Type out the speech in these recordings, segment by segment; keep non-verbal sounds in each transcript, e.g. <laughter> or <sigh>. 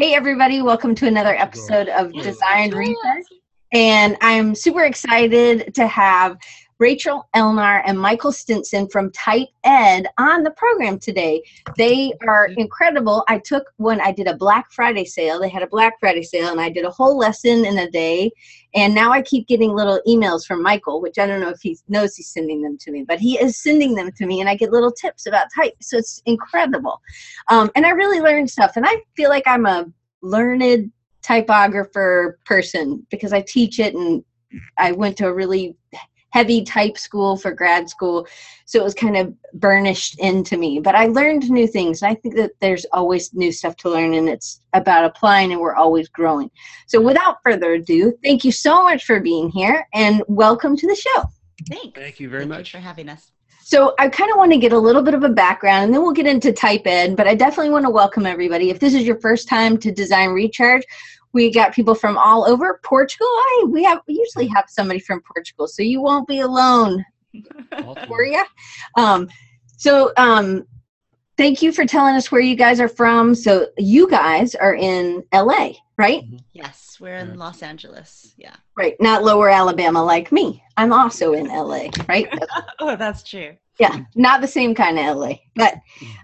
Hey, everybody, welcome to another episode of Design Recharge. And I'm super excited to have Rachel Elnar and Michael Stinson from Type Ed on the program today. They are incredible. I took when I did a Black Friday sale, they had a Black Friday sale, and I did a whole lesson in a day. And now I keep getting little emails from Michael, which I don't know if he knows he's sending them to me, but he is sending them to me, and I get little tips about type. So it's incredible. Um, and I really learned stuff, and I feel like I'm a learned typographer person because I teach it and I went to a really heavy type school for grad school. So it was kind of burnished into me but i learned new things. And i think that there's always new stuff to learn and it's about applying and we're always growing. So without further ado thank you so much for being here and welcome to the show. Thanks. Thank you very thank much. you for having us. So I kind of want to get a little bit of a background and then we'll get into type ed, but I definitely want to welcome everybody. If this is your first time to design recharge, we got people from all over Portugal. I we have we usually have somebody from Portugal, so you won't be alone, for you. Um, so um, thank you for telling us where you guys are from. So you guys are in LA, right? yes we're in los angeles yeah Right, not Lower Alabama like me. I'm also in LA, right? <laughs> oh that's true yeah, not the same kind of LA. But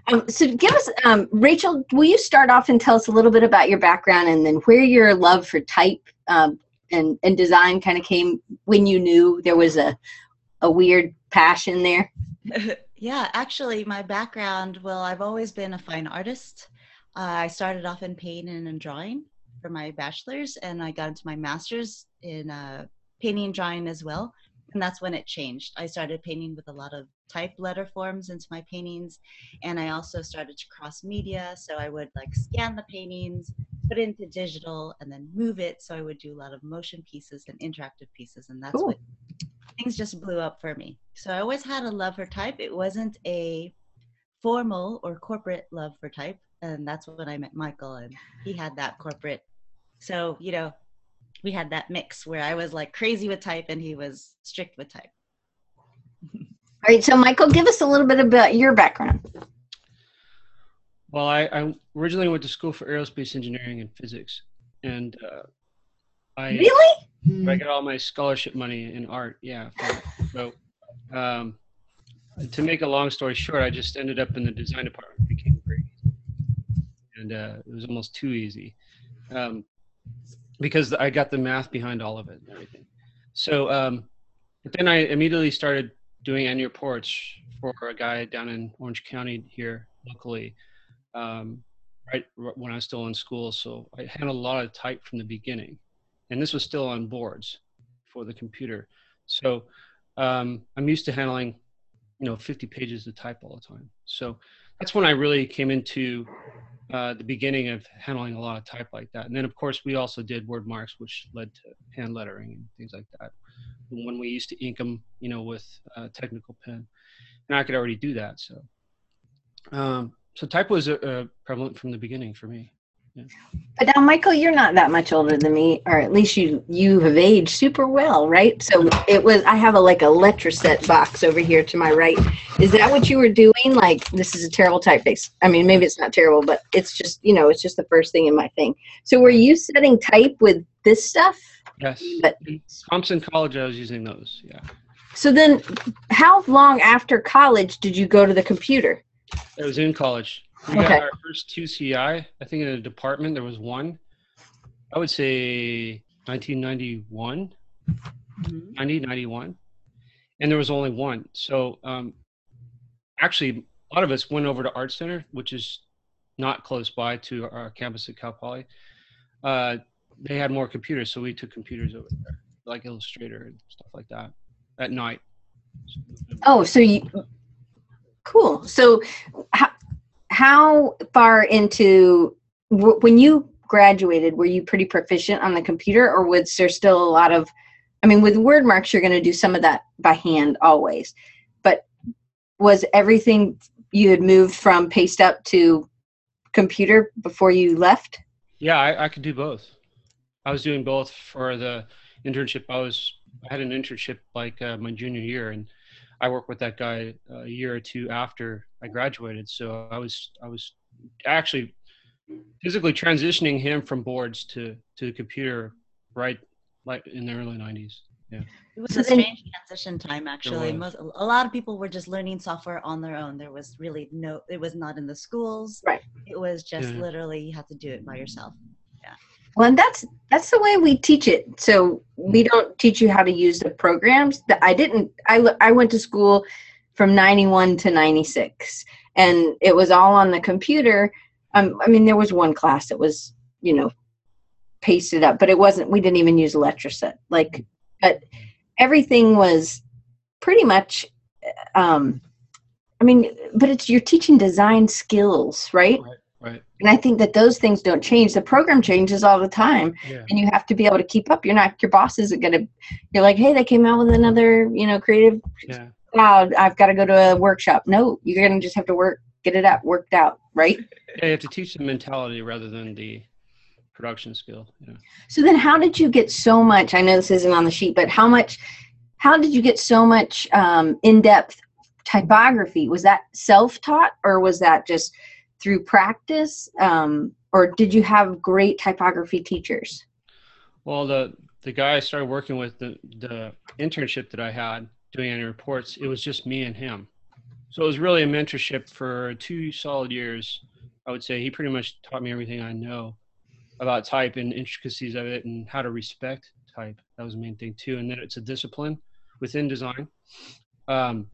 um, so give us, um, Rachel, will you start off and tell us a little bit about your background and then where your love for type um, and, and design kind of came when you knew there was a, a weird passion there? <laughs> yeah actually my background well i've always been a fine artist uh, i started off in painting and drawing for my bachelor's and i got into my master's in uh, painting and drawing as well and that's when it changed. I started painting with a lot of type letter forms into my paintings and i also started to cross media so i would like scan the paintings put it into digital and then move it so i would do a lot of motion pieces and interactive pieces and that's Cool. what things just blew up for me. So i always had a love for type. It wasn't a formal or corporate love for type and that's when i met michael and he had that corporate so you know we had that mix where i was like crazy with type and he was strict with type <laughs> All right, so Michael, give us a little bit about your background. Well, I, I originally went to school for aerospace engineering and physics, and uh, I Really? I got all my scholarship money in art. Yeah. So, um, to make a long story short, I just ended up in the design department. It became very easy, and uh, it was almost too easy, um, because I got the math behind all of it and everything. So, um, but then I immediately started doing annual reports for a guy down in Orange County here locally, um, right when I was still in school. So I handled a lot of type from the beginning, and this was still on boards for the computer. So um, I'm used to handling, you know, 50 pages of type all the time. So that's when I really came into uh, the beginning of handling a lot of type like that. And then, of course, we also did word marks, which led to hand lettering and things like that. When we used to ink them, you know, with uh, technical pen, and I could already do that. So, um, so type was uh, uh, prevalent from the beginning for me. But now, Michael, you're not that much older than me, or at least you you have aged super well, right? So it was. I have a like a Letraset box over here to my right. Is that what you were doing? Like this is a terrible typeface. I mean, maybe it's not terrible, but it's just you know, it's just the first thing in my thing. So were you setting type with this stuff? Yes. But Thompson College, I was using those. Yeah. so then, how long after college did you go to the computer? It was in college. We Okay. got our first two CI. I think in a department there was one. I would say 1991, 90, 91. And there was only one. So um, actually, a lot of us went over to Art Center, which is not close by to our campus at Cal Poly. Uh, they had more computers, so we took computers over there, like Illustrator and stuff like that, at night. Oh, so you cool. So how how far into when you graduated were you pretty proficient on the computer or was there still a lot of I mean with word marks you're going to do some of that by hand always. Was everything you had moved from paste up to computer before you left? Yeah, I, I could do both. I was doing both for the internship. I was I had an internship like uh, my junior year, and I worked with that guy a year or two after I graduated. So I was I was actually physically transitioning him from boards to to the computer right like in the early 90s yeah It was So a then- strange transition time, actually. Most, a lot of people were just learning software on their own. There was really no, it was not in the schools. Right. It was just Yeah. literally you had to do it by yourself. Yeah. Well, and that's that's the way we teach it. So we don't teach you how to use the programs. That I didn't. I I went to school from '91 to '96, and it was all on the computer. Um, I mean, there was one class that was you know pasted up, but it wasn't. We didn't even use Letraset. Like, but everything was pretty much. Um, I mean, but it's you're teaching design skills, right? right And I think that those things don't change. The program changes all the time yeah and you have to be able to keep up. You're not your boss isn't gonna you're like, hey, they came out with another, you know, creative yeah cloud. I've got to go to a workshop. No, you're gonna just have to work, get it out, worked out, right? <laughs> yeah you have to teach the mentality rather than the production skill yeah So then how did you get so much? I know this isn't on the sheet, but how much how did you get so much um, in-depth typography? Was that self-taught or was that just through practice? Um, or did you have great typography teachers? Well, the the guy I started working with, the the internship that I had doing any reports, it was just me and him. So it was really a mentorship for two solid years. I would say he pretty much taught me everything I know about type and intricacies of it and how to respect type. That was the main thing too. And then it's a discipline within design. Um,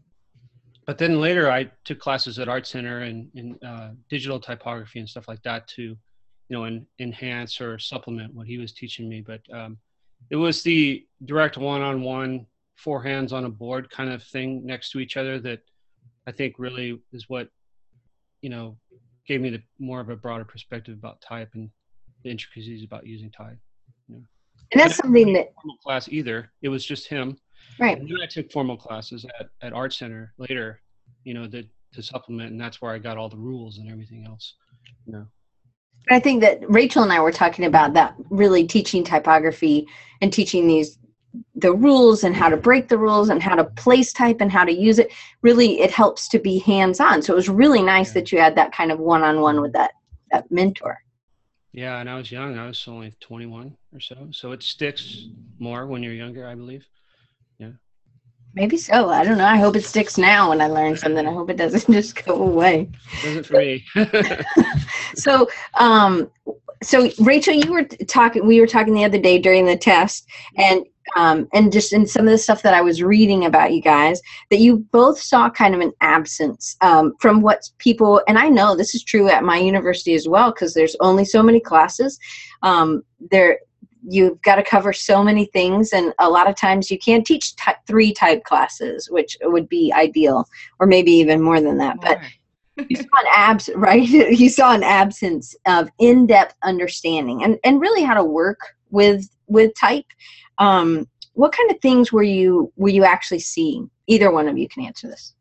but then later I took classes at Art Center and in uh, digital typography and stuff like that to, you know, en- enhance or supplement what he was teaching me. But um, it was the direct one-on-one, four hands on a board kind of thing next to each other that I think really is what, you know, gave me the more of a broader perspective about type and the intricacies about using type. And that's something that Formal class either. It was just him. right. And then I took formal classes at, at Art Center later, you know, that to supplement, and that's where I got all the rules and everything else. You know, I think that Rachel and I were talking about that really teaching typography and teaching these the rules and how to break the rules and how to place type and how to use it. Really, it helps to be hands on. So it was really nice Yeah. that you had that kind of one on one with that that mentor. Yeah, and I was young. I was only 21 or so, so it sticks more when you're younger, I believe. Yeah. Maybe so. I don't know. I hope it sticks now when I learn something. I hope it doesn't <laughs> just go away. Doesn't for me. <laughs> so um so rachel you were talking we were talking the other day during the test and um and just in some of the stuff that i was reading about you guys that you both saw kind of an absence um, from what people and i know this is true at my university as well because there's only so many classes. Um there you've got to cover so many things and a lot of times you can't teach ty- three type classes which would be ideal or maybe even more than that but <laughs> you saw an abs right? <laughs> You saw an absence of in-depth understanding and and really how to work with with type um what kind of things were you were you actually seeing either one of you can answer this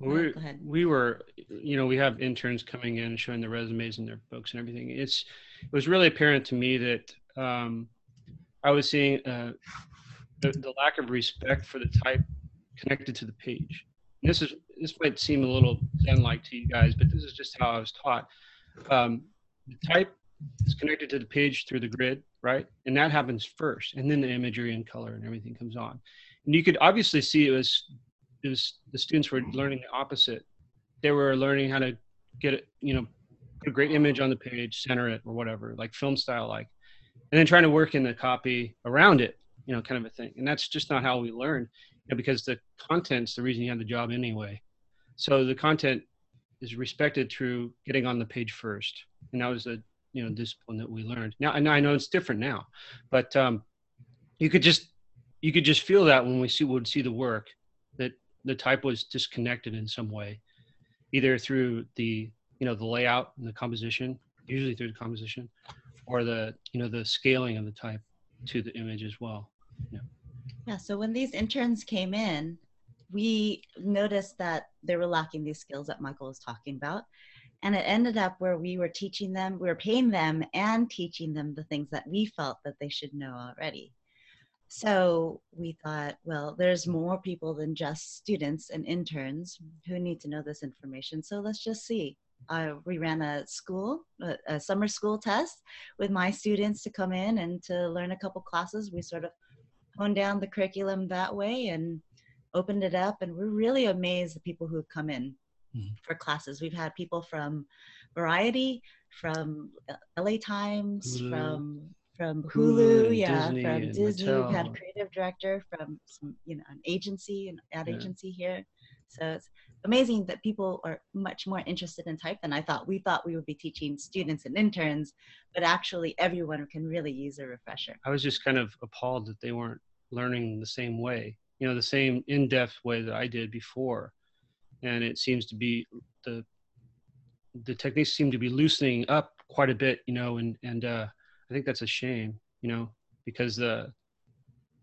we, we were, you know, we have interns coming in and showing their resumes and their books and everything. It's, it was really apparent to me that um, I was seeing uh, the, the lack of respect for the type connected to the page. And this is, this might seem a little zen-like to you guys, but this is just how I was taught. Um, the type is connected to the page through the grid, right? And that happens first, and then the imagery and color and everything comes on. And you could obviously see it was it was the students were learning the opposite. They were learning how to get it, you know, put a great image on the page, center it or whatever, like film style like, and then trying to work in the copy around it, you know, kind of a thing. And that's just not how we learn, you know, because the content's the reason you have the job anyway. So the content is respected through getting on the page first, and that was a you know discipline that we learned. Now, and I know it's different now, but um, you could just you could just feel that when we see would see the work that the type was disconnected in some way, either through the you know the layout and the composition, usually through the composition, or the you know the scaling of the type to the image as well. Yeah, so when these interns came in, we noticed that they were lacking these skills that Michael was talking about. And it ended up where we were teaching them, we were paying them and teaching them the things that we felt that they should know already. So we thought, well, there's more people than just students and interns who need to know this information. So let's just see uh, we ran a school, a, a, summer school test with my students to come in and to learn a couple classes. We sort of honed down the curriculum that way and opened it up. And we're really amazed the people who have come in mm-hmm. for classes. We've had people from Variety, from LA Times, Hulu. from from Hulu, Hulu yeah, Disney from Disney. Mattel. We've had a creative director from some, you know, an agency, an ad yeah. agency here. So it's amazing that people are much more interested in type than I thought. We thought we would be teaching students and interns, but actually everyone can really use a refresher. I was just kind of appalled that they weren't learning the same way, you know, the same in-depth way that I did before. And it seems to be the the techniques seem to be loosening up quite a bit, you know, and and uh, I think that's a shame, you know, because the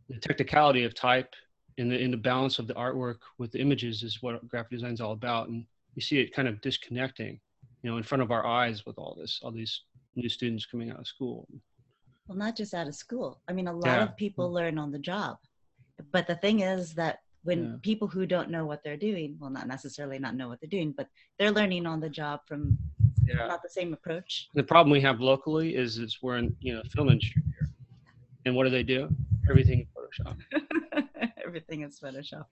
the technicality of type in the in the balance of the artwork with the images is what graphic design is all about. And you see it kind of disconnecting you know in front of our eyes with all this all these new students coming out of school. Well not just out of school. I mean a lot yeah. of people learn on the job. But the thing is that when yeah. people who don't know what they're doing well not necessarily not know what they're doing but they're learning on the job from yeah. not the same approach the problem we have locally is is we're in you know film industry here and what do they do everything in photoshop <laughs> everything is Photoshop.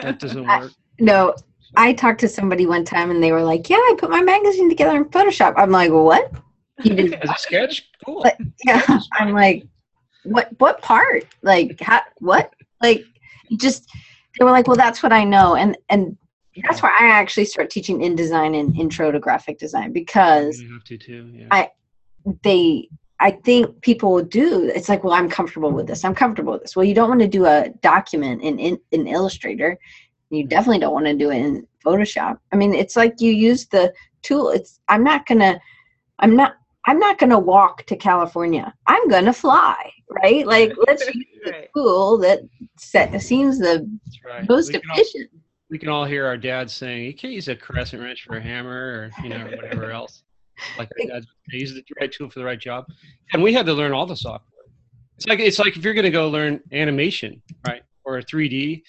that <laughs> doesn't work. I, no, I talked to somebody one time and they were like, "Yeah, I put my magazine together in Photoshop." I'm like, "What?" You did as a sketch? Cool. But, yeah, I'm like, "What? What part? Like, how? What? Like, just." They were like, "Well, that's what I know," and and that's where I actually start teaching InDesign and intro to graphic design because you have to too. Yeah. I they I think people will do. It's like, well, I'm comfortable with this. I'm comfortable with this. Well, you don't want to do a document in, in, in Illustrator. You definitely don't want to do it in Photoshop. I mean, it's like you use the tool. It's I'm not gonna, I'm not, I'm not gonna walk to California. I'm gonna fly, right? Like let's use the tool that set, seems the right. most efficient. All, we can all hear our dads saying, "You can't use a crescent wrench for a hammer, or you know, whatever else." like use the right tool for the right job. And we had to learn all the software. It's like it's like if you're going to go learn animation, right, or 3D,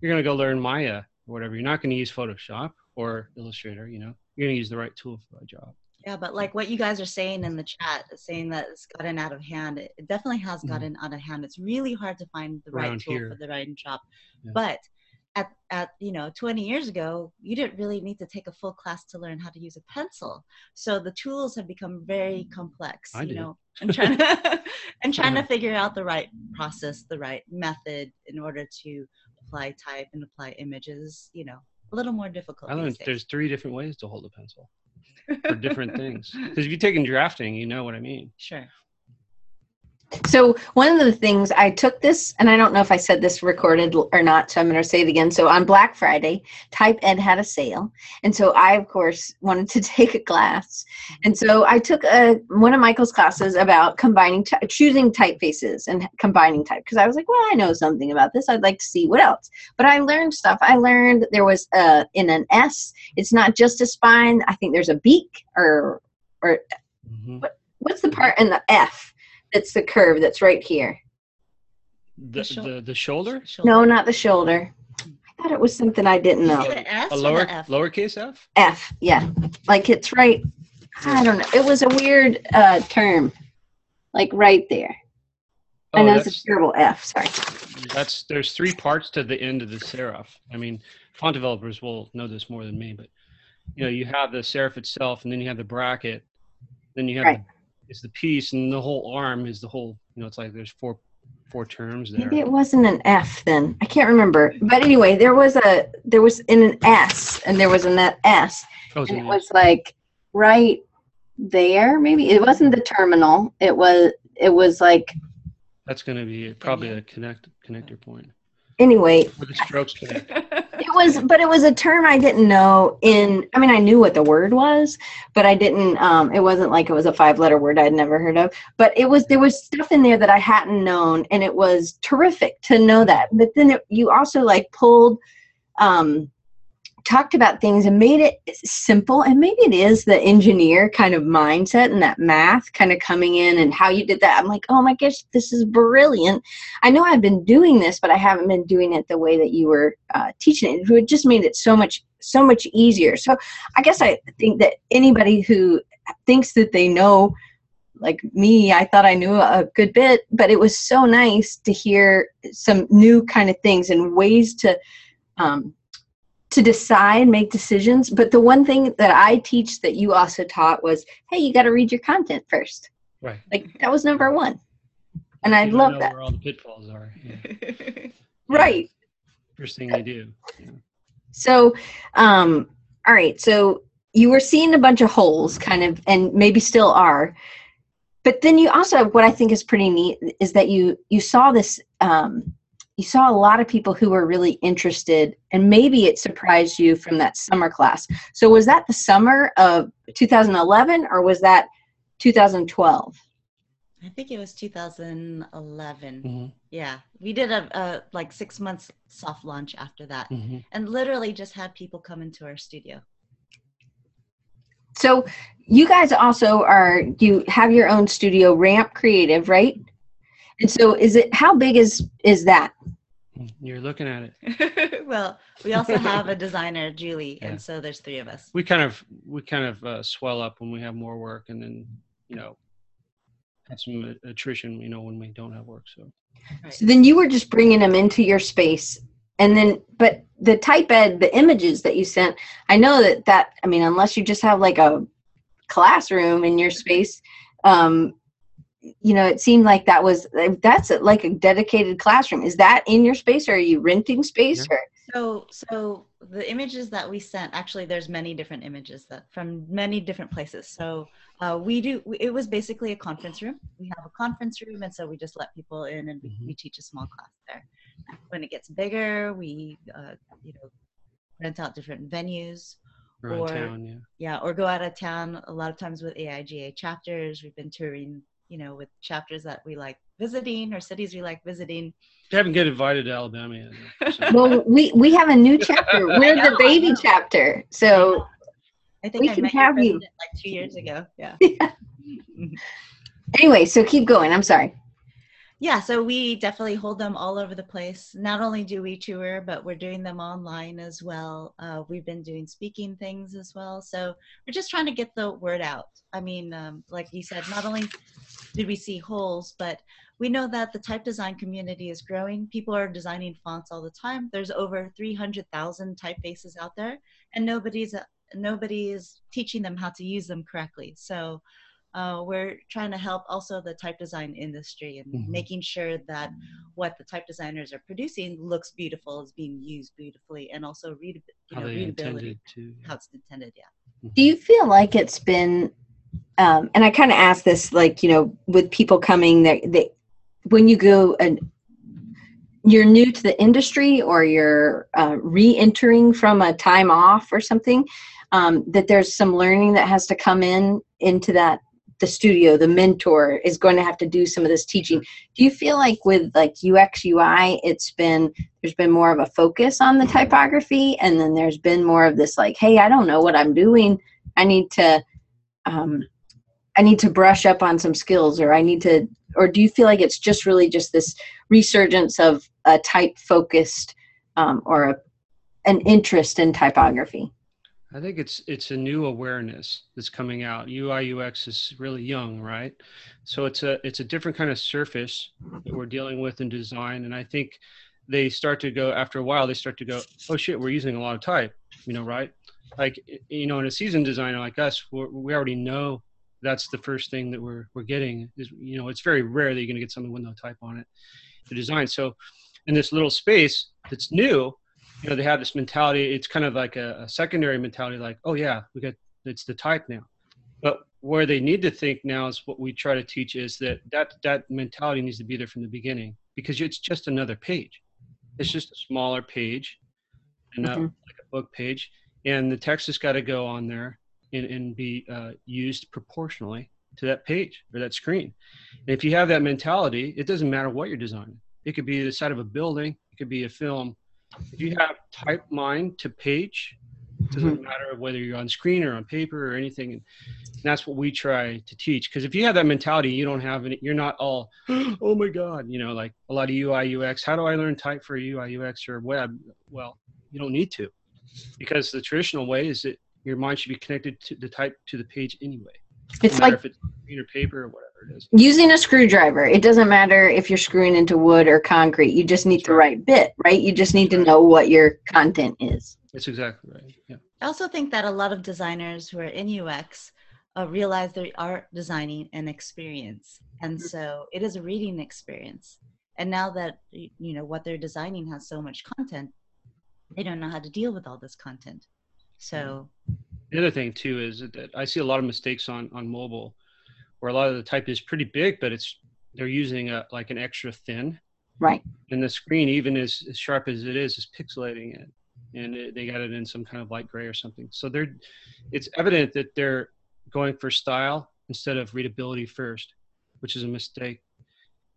you're going to go learn Maya or whatever. You're not going to use Photoshop or Illustrator. You know, you're going to use the right tool for the right job. Yeah, but like what you guys are saying in the chat, saying that it's gotten out of hand, it definitely has mm-hmm. gotten mm-hmm. out of hand. It's really hard to find the Around right tool here. for the right job. Yeah. But at, at you know 20 years ago you didn't really need to take a full class to learn how to use a pencil so the tools have become very complex I you did. know and trying <laughs> to and trying to figure out the right process the right method in order to apply type and apply images you know a little more difficult i learned there's three different ways to hold a pencil for different things. Because if you've taken drafting you know what i mean. Sure so one of the things I took this, and I don't know if I said this recorded or not, so I'm going to say it again. So on Black Friday, Type Ed had a sale, and so I of course wanted to <laughs> take a class, and so I took a one of Michael's classes about combining, choosing typefaces and combining type because I was like, well, I know something about this. I'd like to see what else. But I learned stuff. I learned there was a in an S. It's not just a spine. I think there's a beak or or mm-hmm. what, what's the part in the F? It's the curve that's right here. The the, the, the shoulder? No, not the shoulder. I thought it was something I didn't know. A lower F? lowercase f? F, yeah. Like it's right. I don't know. It was a weird uh, term, like right there. Oh, I know it's a terrible F. Sorry. That's there's three parts to the end of the serif. I mean, font developers will know this more than me, but you know, you have the serif itself, and then you have the bracket, then you have right. The is the piece, and the whole arm is the whole. You know, it's like there's four four terms there. Maybe it wasn't an F then. I can't remember. But anyway, there was a there was in an S, and there was in that S, oh, and it was like right there. Maybe it wasn't the terminal. It was it was like. That's going to be probably a connect connector point. Anyway, where the strokes connect. <laughs> it was but it was a term i didn't know in i mean i knew what the word was but i didn't um it wasn't like it was a five letter word i'd never heard of. But it was there was stuff in there that i hadn't known and it was terrific to know that. But then it, you also like pulled um talked about things and made it simple and maybe it is the engineer kind of mindset and that math kind of coming in and how you did that. I'm like oh my gosh this is brilliant. I know i've been doing this but i haven't been doing it the way that you were uh, teaching it it just made it so much so much easier. So i guess i think that anybody who thinks that they know like me i thought i knew a good bit but it was so nice to hear some new kind of things and ways to um, to decide, make decisions. But the one thing that I teach that you also taught was, hey, you got to read your content first. Right. Like that was number one, and I love know that. Where all the pitfalls are. Yeah. <laughs> Right. First thing I do. Yeah. So, um, all right. So you were seeing a bunch of holes, kind of, and maybe still are. But then you also, what I think is pretty neat, is that you you saw this. Um, you saw a lot of people who were really interested, and maybe it surprised you from that summer class. So was that the summer of 2011, or was that 2012? I think it was 2011. Mhm. Yeah, we did a, a like six months soft launch after that, Mhm. and literally just had people come into our studio. So you guys also are you have your own studio, Ramp Creative, right? And so is it how big is is that? You're looking at it. <laughs> well, we also have a designer, Julie, Yeah. and so there's three of us. We kind of we kind of uh, swell up when we have more work, and then you know have some attrition. You know when we don't have work. So So then you were just bringing them into your space, and then but the type ed, the images that you sent, I know that that I mean, unless you just have like a classroom in your space, um, you know, it seemed like that was that's like a dedicated classroom. Is that in your space, or are you renting space? Or So, so the images that we sent, actually, there's many different images that from many different places. So uh, we do. we- It was basically a conference room. We have a conference room, and so we just let people in, and we, Mhm. we teach a small class there. When it gets bigger, we, uh, you know, rent out different venues. around Or- town, yeah. Yeah, or go out of town. A lot of times with AIGA chapters, we've been touring. You know, with chapters that we like visiting or cities we like visiting. I haven't get invited to Alabama yet. so- <laughs> well, we we have a new chapter. <laughs> We're know, the baby know. chapter. So I think We I can met have you. like two years ago. Yeah. <laughs> anyway, so keep going. I'm sorry. Yeah so we definitely hold them all over the place. Not only do we tour but we're doing them online as well. Uh, we've been doing speaking things as well. So we're just trying to get the word out. I mean um, like you said not only did we see holes but we know that the type design community is growing. People are designing fonts all the time. There's over 300000 typefaces out there and nobody's nobody is teaching them how to use them correctly. So uh, we're trying to help also the type design industry and Mhm. making sure that what the type designers are producing looks beautiful, is being used beautifully, and also read, you how know, readability, intended to. how it's intended. Yeah. do you feel like it's been um, and i kind of ask this like you know with people coming that they when you go and you're new to the industry or you're uh, re-entering from a time off or something um, that there's some learning that has to come in into that the studio the mentor is going to have to do some of this teaching. Do you feel like with like ux ui it's been there's been more of a focus on the typography? And then there's been more of this like hey i don't know what i'm doing. I need to um, i need to brush up on some skills or i need to or do you feel like it's just really just this resurgence of a type focused um, or a, an interest in typography I think it's it's a new awareness that's coming out. UI UX is really young, right? So it's a it's a different kind of surface that we're dealing with in design, and I think they start to go after a while. They start to go, oh shit, we're using a lot of type, you know, right? Like you know, in a seasoned designer like us, we already know that's the first thing that we're we're getting. Is you know, it's very rare that you're going to get something with no type on it the design. So in this little space that's new, you know they have this mentality it's kind of like a, a, secondary mentality like oh yeah we got it's the type now. But where they need to think now is what we try to teach is that that that mentality needs to be there from the beginning because it's just another page. It's just a smaller page and not Mhm. like a book page. And the text has got to go on there and, and be uh, used proportionally to that page or that screen. And if you have that mentality it doesn't matter what you're designing. It could be the side of a building it could be a film if you have type mind to page It doesn't mm-hmm. matter whether you're on screen or on paper or anything. And that's what we try to teach. Because if you have that mentality, you don't have any. You're not all, <gasps> oh my god, you know, like a lot of UI UX. How do I learn type for UI UX or web? Well, you don't need to, because the traditional way is that your mind should be connected to the type to the page anyway. It's no like if it's green or paper or whatever it is. using a screwdriver. It doesn't matter if you're screwing into wood or concrete. You just need That's the right. right bit, right? You just need to know what your content is. That's exactly right. Yeah. I also think that a lot of designers who are in UX uh, realize they are designing an experience, and so it is a reading experience. And now that you know what they're designing has so much content, they don't know how to deal with all this content. So The other thing too is that I see a lot of mistakes on on mobile, where a lot of the type is pretty big, but it's they're using a like an extra thin, Right. and the screen even as, as sharp as it is is pixelating it, and it, they got it in some kind of light gray or something. So they're, it's evident that they're going for style instead of readability first, which is a mistake.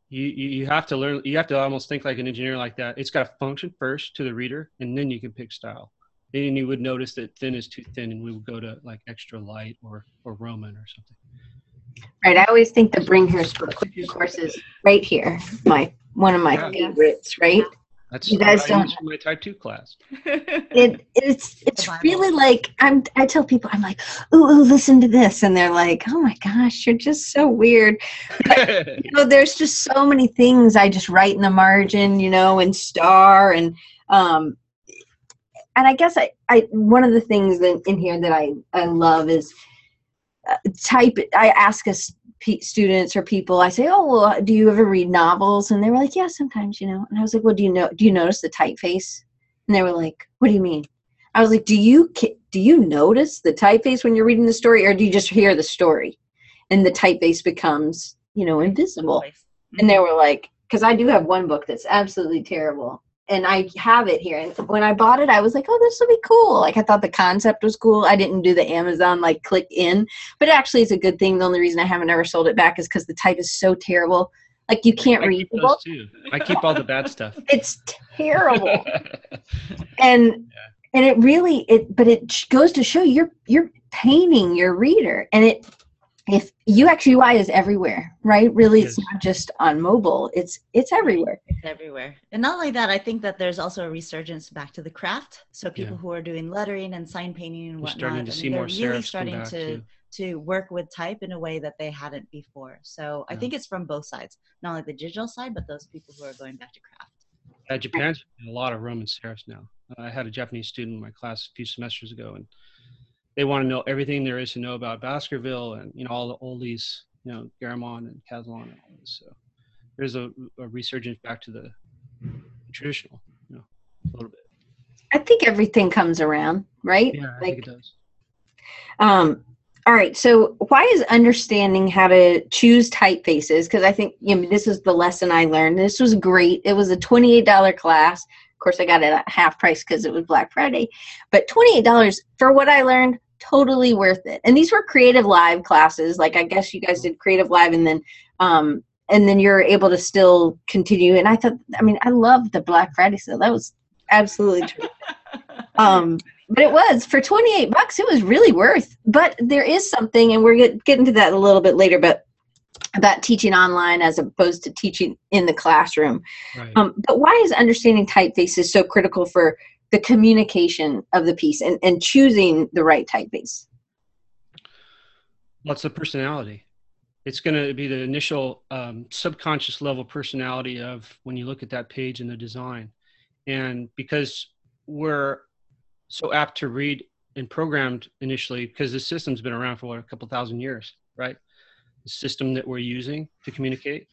You, you you have to learn. You have to almost think like an engineer like that. It's got to function first to the reader, and then you can pick style then you would notice that thin is too thin and we would go to like extra light or or roman or something Right. I always think the bring Bringhurst book course is right here. My one of my Yeah. favorites, right? that's You guys what I don't- use for my type 2 class <laughs> It it's it's Bible. really like I'm I tell people I'm like, ooh, ooh, listen to this. And they're like, Oh my gosh, you're just so weird. <laughs> you know, there's just so many things I just write in the margin, you know, and star and um and I guess I, I one of the things that in here that I, I love is type I ask us students or people I say oh well do you ever read novels? And they were like yeah sometimes you know. And I was like well do you know do you notice the typeface and they were like what do you mean? I was like do you do you notice the typeface when you're reading the story or do you just hear the story? And the typeface becomes you know invisible. And they were like because i do have one book that's absolutely terrible and i have it here. And when i bought it i was like oh this will be cool. Like i thought the concept was cool. I didn't do the amazon like click in but actually it's a good thing. The only reason i haven't ever sold it back is because the type is so terrible. Like you can't I read keep those too. I keep all the bad stuff. <laughs> It's terrible. <laughs> And and it really it but it goes to show you're you're painting your reader and it if UX UI is everywhere, right? Really, it's not just on mobile. It's it's everywhere. It's everywhere. And not only that, I think that there's also a resurgence back to the craft. So people Yeah. who are doing lettering and sign painting and we're whatnot, starting to I see they're more really starting back to too. to work with type in a way that they hadn't before. So I Yeah. think it's from both sides, not only the digital side, but those people who are going back to craft. Uh, Japan's in a lot of Roman serifs now. Uh, I had a Japanese student in my class a few semesters ago, and they want to know everything there is to know about Baskerville and you know all the oldies, you know Garamond and Caslon and all this. So there's a, a resurgence back to the traditional, you know, a little bit. I think everything comes around, right? Yeah, I like think it does. Um, all right. So, why is understanding how to choose typefaces? Because I think you know this is the lesson I learned. This was great. It was a twenty-eight dollar class. Of course, I got it at half price because it was Black Friday. But twenty-eight dollars for what I learned, totally worth it. And these were CreativeLive classes. Like I guess you guys did CreativeLive, and then um, and then you're able to still continue. And I thought, I mean, I love the Black Friday sale. That was absolutely true <laughs> um but it was for 28 bucks it was really worth but there is something and we're get, getting to that a little bit later but about teaching online as opposed to teaching in the classroom Right. um, but why is understanding typefaces so critical for the communication of the piece and, and choosing the right typeface What's the personality? It's going to be the initial um, subconscious level personality of when you look at that page in the design. And because we're so apt to read and programmed initially, because the system's been around for what, a couple thousand years, right? System that we're using to communicate.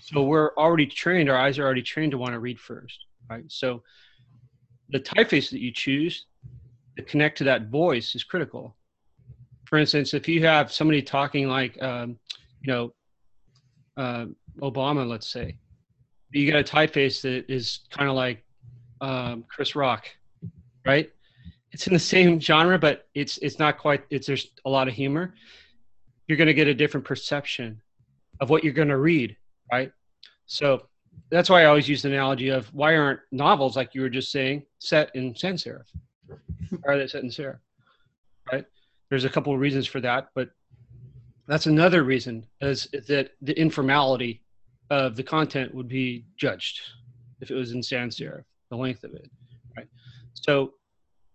So we're already trained, our eyes are already trained to want to read first, right? So the typeface that you choose to connect to that voice is critical for instance, if you have somebody talking like, um, you know, uh, Obama, let's say, you got a typeface that is kind of like um, Chris Rock, right? It's in the same genre, but it's it's not quite. It's there's a lot of humor. You're going to get a different perception of what you're going to read, right? So that's why I always use the analogy of why aren't novels like you were just saying set in sans serif? Are they set in serif? Right? There's a couple of reasons for that, but that's another reason is, is that the informality of the content would be judged if it was in sans serif, the length of it, right? So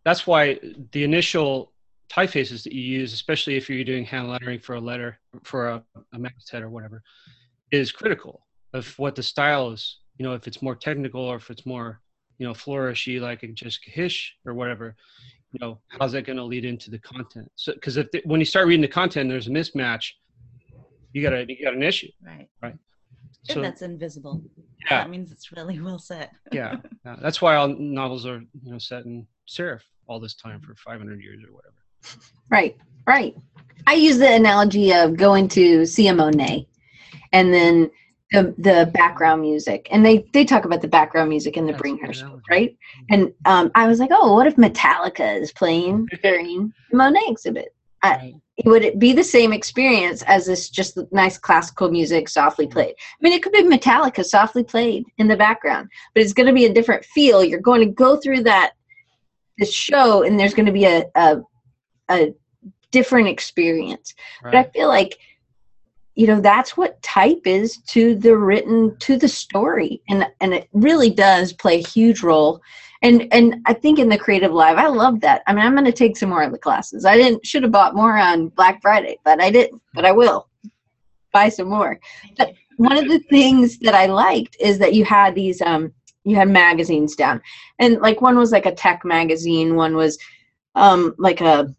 that's why the initial typefaces that you use, especially if you're doing hand lettering for a letter for a, a masthead or whatever, is critical of what the style is. You know, if it's more technical or if it's more, you know, flourishy like it just Hish or whatever. You know, how's that going to lead into the content? So, because if the, when you start reading the content, there's a mismatch. You got a you got an issue. Right. Right. So that's invisible. Yeah. That means it's really well set. <laughs> yeah, yeah, that's why all novels are you know set in serif all this time for 500 years or whatever. Right, right. I use the analogy of going to see a Monet and then the the background music. And they they talk about the background music in the That's Bringhurst, right? And um, I was like, oh, what if Metallica is playing <laughs> during the Monet exhibit? I, Right. would it be the same experience as this just nice classical music softly played? I mean, it could be Metallica softly played in the background, but it's going to be a different feel. You're going to go through that this show, and there's going to be a a, a different experience. But I feel like you know that's what type is to the written to the story, and and it really does play a huge role. And and I think in the CreativeLive, I love that. I mean, I'm going to take some more of the classes. I didn't should have bought more on Black Friday, but I didn't. But I will buy some more. But one of the things that I liked is that you had these um you had magazines down, and like one was like a tech magazine, one was um like a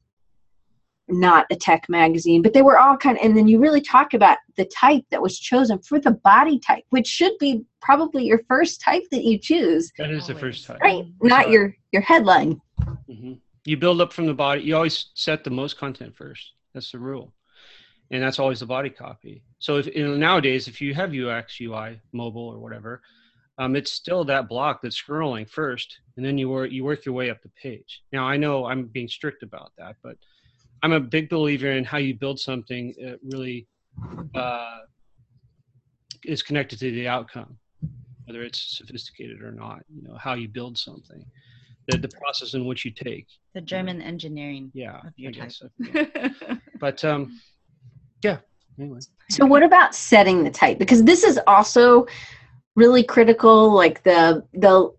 not a tech magazine, but they were all kind of, and then you really talk about the type that was chosen for the body type, which should be probably your first type that you choose, That is the first time. right? Not Sorry. your your headline. hmm You build up from the body. You always set the most content first. That's the rule, and that's always the body copy. So if you know, nowadays, if you have UX, UI, mobile, or whatever, um, it's still that block that's scrolling first, and then you work you work your way up the page. Now I know I'm being strict about that, but I'm a big believer in how you build something. It really uh, is connected to the outcome, whether it's sophisticated or not. You know how you build something, the the process in which you take. The German engineering. Yeah, Of your I guess. type. I forget. but um, yeah. Anyway, So what about setting the type? Because this is also really critical, like the the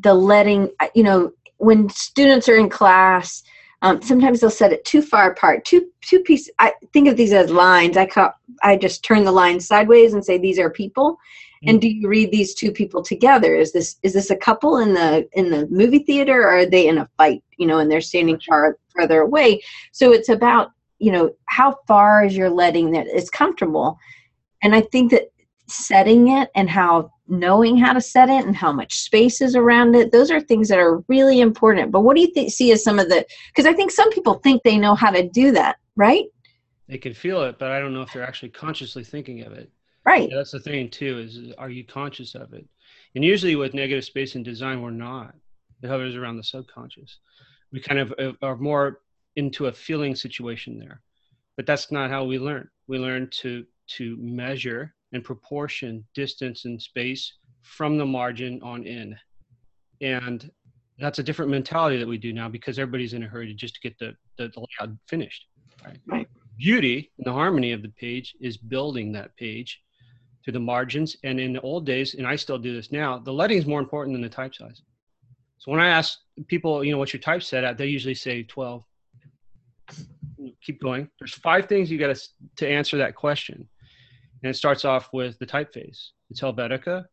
the leading you know when students are in class. Um, sometimes they'll set it too far apart, two two pieces. I think of these as lines. I ca- I just turn the lines sideways and say these are people. And do you read these two people together? Is this is this a couple in the in the movie theater, or are they in a fight? You know, and they're standing far further away. So it's about you know how far is your leading that it's comfortable, and I think that setting it and how knowing how to set it and how much space is around it those are things that are really important but what do you think see as some of the because i think some people think they know how to do that right they can feel it, but I don't know if they're actually consciously thinking of it. right Yeah, that's the thing too. Is are you conscious of it? And usually with negative space and design, we're not. It hovers around the subconscious. We kind of uh, are more into a feeling situation there, but that's not how we learn. We learn to to measure and proportion distance and space from the margin on in, and that's a different mentality that we do now because everybody's in a hurry to just to get the the, the layout finished. Right. Right. Beauty and the harmony of the page is building that page to the margins. And in the old days, and I still do this now, the leading is more important than the type size. So when I ask people, you know, what's your type set at, they usually say 12. Keep going. There's five things you got to to answer that question. And it starts off with the typeface. It's Helvetica,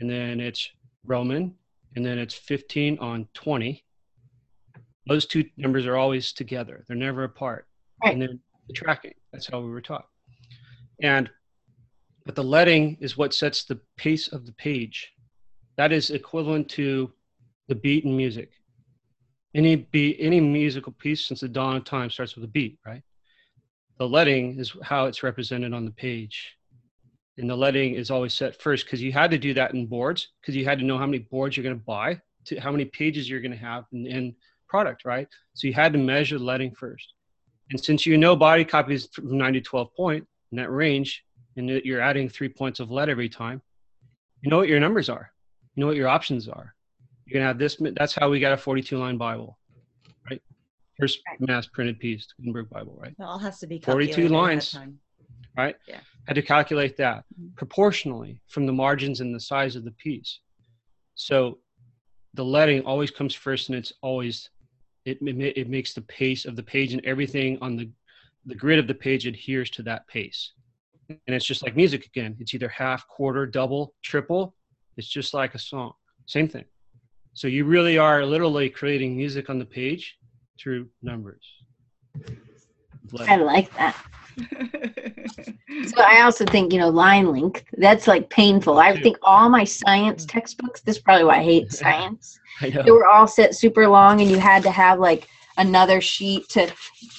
and then it's Roman, and then it's 15 on 20. Those two numbers are always together. They're never apart. Right. And then the tracking. That's how we were taught. And but the leading is what sets the pace of the page. That is equivalent to the beat in music. Any beat, any musical piece since the dawn of time starts with a beat, right? The leading is how it's represented on the page. And the leading is always set first because you had to do that in boards because you had to know how many boards you're going to buy, to how many pages you're going to have in, in product, right? So you had to measure leading first. And since you know body copies from 9 to 12 point in that range, and you're adding three points of lead every time, you know what your numbers are. You know what your options are. You're gonna have this. That's how we got a 42 line Bible. right? First mass printed piece, Gutenberg Bible, right? It all has to be 42 calculated ahead of lines. right? Yeah. Had to calculate that Mhm. proportionally from the margins and the size of the piece. So the leading always comes first, and it's always it it, it makes the pace of the page and everything on the the grid of the page adheres to that pace. And it's just like music again. It's either half, quarter, double, triple. It's just like a song. Same thing. So you really are literally creating music on the page through numbers. I like that. <laughs> So I also think, you know, line length, that's like painful. I think all my science textbooks, this is probably why I hate <laughs> science. I know. They were all set super long and you had to have like another sheet to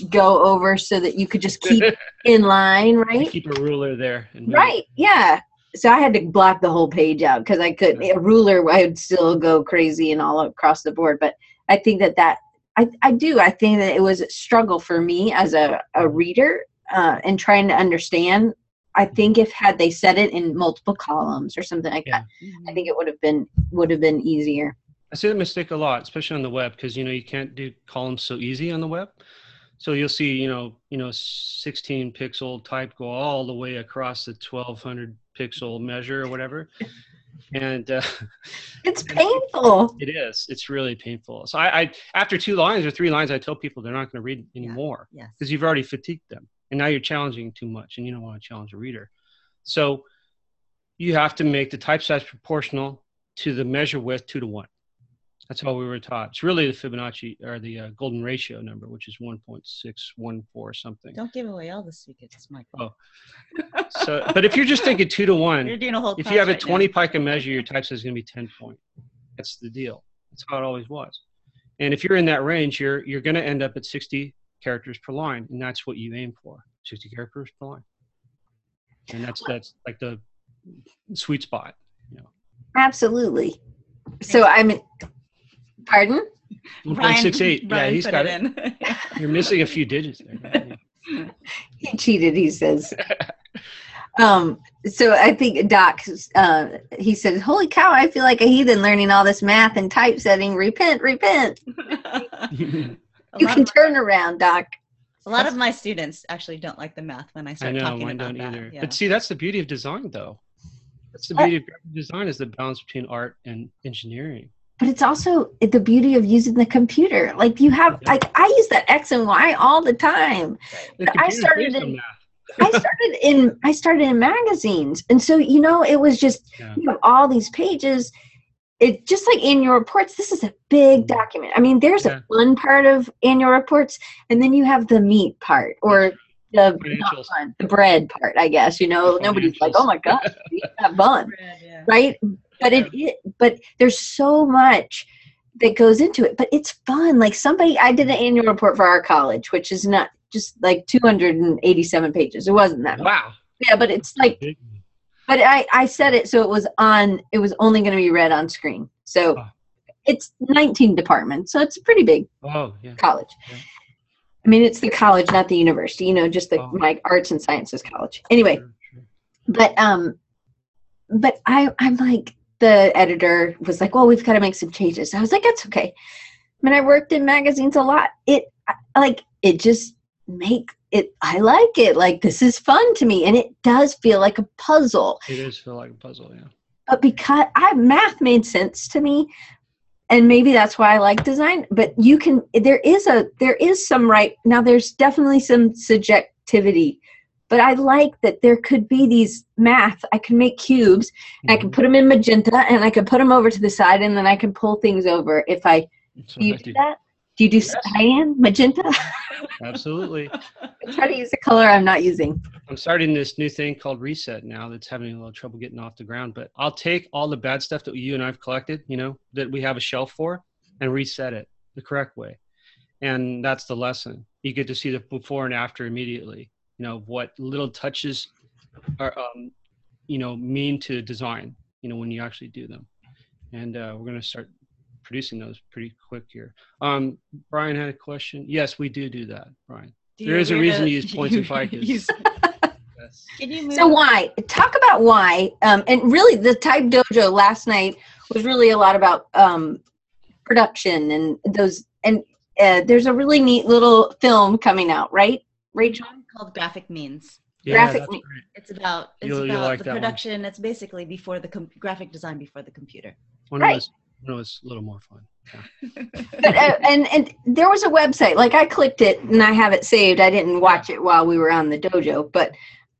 go over so that you could just keep <laughs> in line, right? keep a ruler there. And. Right. Yeah. So I had to block the whole page out because I could a ruler. I would still go crazy and all across the board. But I think that that I, I do. I think that it was a struggle for me as a, a reader uh, and trying to understand. I think if had they said it in multiple columns or something like Yeah. that, I think it would have been would have been easier. I see the mistake a lot, especially on the web, because you know you can't do columns so easy on the web. So you'll see, you know, you know, 16 pixel type go all the way across the 1200 pixel measure or whatever, <laughs> and uh, It's <laughs> painful. it is. It's really painful. So I, I, after two lines or three lines, I tell people they're not going to read anymore Yes. because you've already fatigued them, and now you're challenging too much, and you don't want to challenge a reader. So you have to make the type size proportional to the measure width two to one. That's how we were taught. It's really the Fibonacci or the uh, golden ratio number, which is 1.614 something. Don't give away all the secrets, Michael. Oh. So, but if you're just thinking two to You're one, doing a whole if you have a right now. 20 pica measure, your type size is going to be 10 point. That's the deal. That's how it always was. And if you're in that range, you're you're going to end up at 60 characters per line, and that's what you aim for. 60 characters per line. And that's that's like the sweet spot. Absolutely. So I mean, pardon? 1.68. Yeah, Brian he's put got it. in. <laughs> You're missing a few digits there. <laughs> He cheated. He says. Um, so I think Doc, uh, he said, "Holy cow! I feel like a heathen learning all this math and typesetting. Repent, repent. <laughs> You can of, turn around, Doc." a lot of my students actually don't like the math when I I start know, talking mine about don't that. either. Yeah. But see, that's the beauty of design, though. That's the Uh, beauty of design is the balance between art and engineering. But it's also the beauty of using the computer. Like you have, like I use that X and Y all the time. The I started in- I started in I started in magazines, and so you know it was just Yeah. you have all these pages. It just like annual reports. This is a big document. I mean, there's Yeah. a fun part of annual reports, and then you have the meat part or the not fun, the bread part. I guess you know nobody's like, oh my god, <laughs> we have fun, Bread, yeah. right? But it, it but there's so much that goes into it. But it's fun. Like somebody, I did an annual report for our college, which is not just like 287 pages. It wasn't that. much. Wow. Yeah, but it's like but I, I said it so it was on it was only going to be read on screen so Ah. it's 19 departments so it's a pretty big Oh, yeah. college Yeah. i mean it's the college not the university you know just the Oh. my arts and sciences college anyway Sure, sure. but um but i i'm like the editor was like well we've got to make some changes. I was like that's okay. I mean i worked in magazines a lot. It like it just make it i like it. Like this is fun to me and it does feel like a puzzle. It does feel like a puzzle, yeah. but because I math made sense to me and maybe that's why I like design but you can there is a there is some right now there's definitely some subjectivity but I like that there could be these math I can make cubes and I can mm-hmm. put them in magenta and I can put them over to the side and then I can pull things over if I That's do you I do do. that do you do cyan magenta <laughs> Absolutely. try to use a color I'm not using I'm starting this new thing called Reset now that's having a little trouble getting off the ground. But I'll take all the bad stuff that you and I've collected, you know, that we have a shelf for, and reset it the correct way. And that's the lesson. You get to see the before and after immediately, you know, what little touches are, um, you know, mean to design, you know, when you actually do them. And uh, we're going to start producing those pretty quick here. Um, Brian had a question. Yes, we do do that, Brian. Do There a reason to- to use points and <laughs> picas. use- Yes. Can you move? So why? Talk about why. Um, and really, the Type Dojo last night was really a lot about um, production and those. And uh, there's a really neat little film coming out, right, Rachel? Called Graphic Means. Yeah, Graphic that's great. It's about it's You'll- you'll about like the that one. production. It's basically before the com- graphic design before the computer. One Right. was one was a little more fun. <laughs> But, uh, and and there was a website. Like I clicked it and I have it saved. I didn't watch it while we were on the dojo, but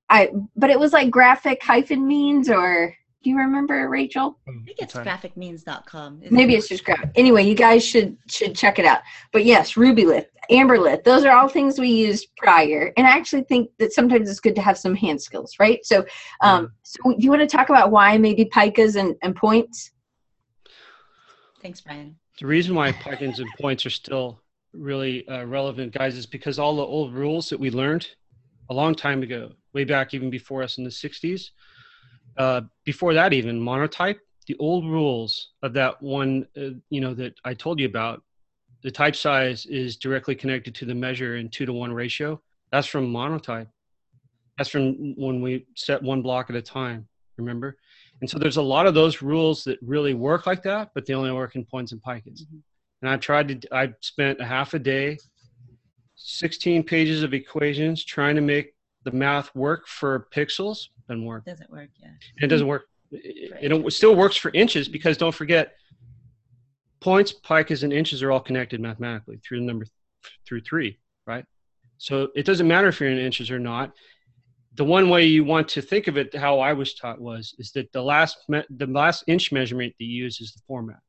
I but it was like graphic hyphen means or do you remember Rachel? I think it's graphicmeans.com. isn't Maybe it? it's just graphic. Anyway, you guys should should check it out. But yes, RubyLith, AmberLith, those are all things we used prior. And I actually think that sometimes it's good to have some hand skills, right? So, um, so do you want to talk about why maybe picas and, and points? Thanks, Brian. The reason why plugins and points are still really uh, relevant, guys, is because all the old rules that we learned a long time ago, way back even before us in the 60s, uh, before that even, monotype, the old rules of that one, uh, you know, that I told you about, the type size is directly connected to the measure in two to one ratio. That's from monotype. That's from when we set one block at a time, remember? And so there's a lot of those rules that really work like that, but they only work in points and picas. And I've tried to, I spent a half a day, 16 pages of equations trying to make the math work for pixels. Doesn't work. Doesn't work. Yeah. It doesn't work. It, it, it still works for inches because don't forget, points, picas, and inches are all connected mathematically through the number th- through three, right? So it doesn't matter if you're in inches or not. The one way you want to think of it, how I was taught was, is that the last me- the last inch measurement that you use is the format,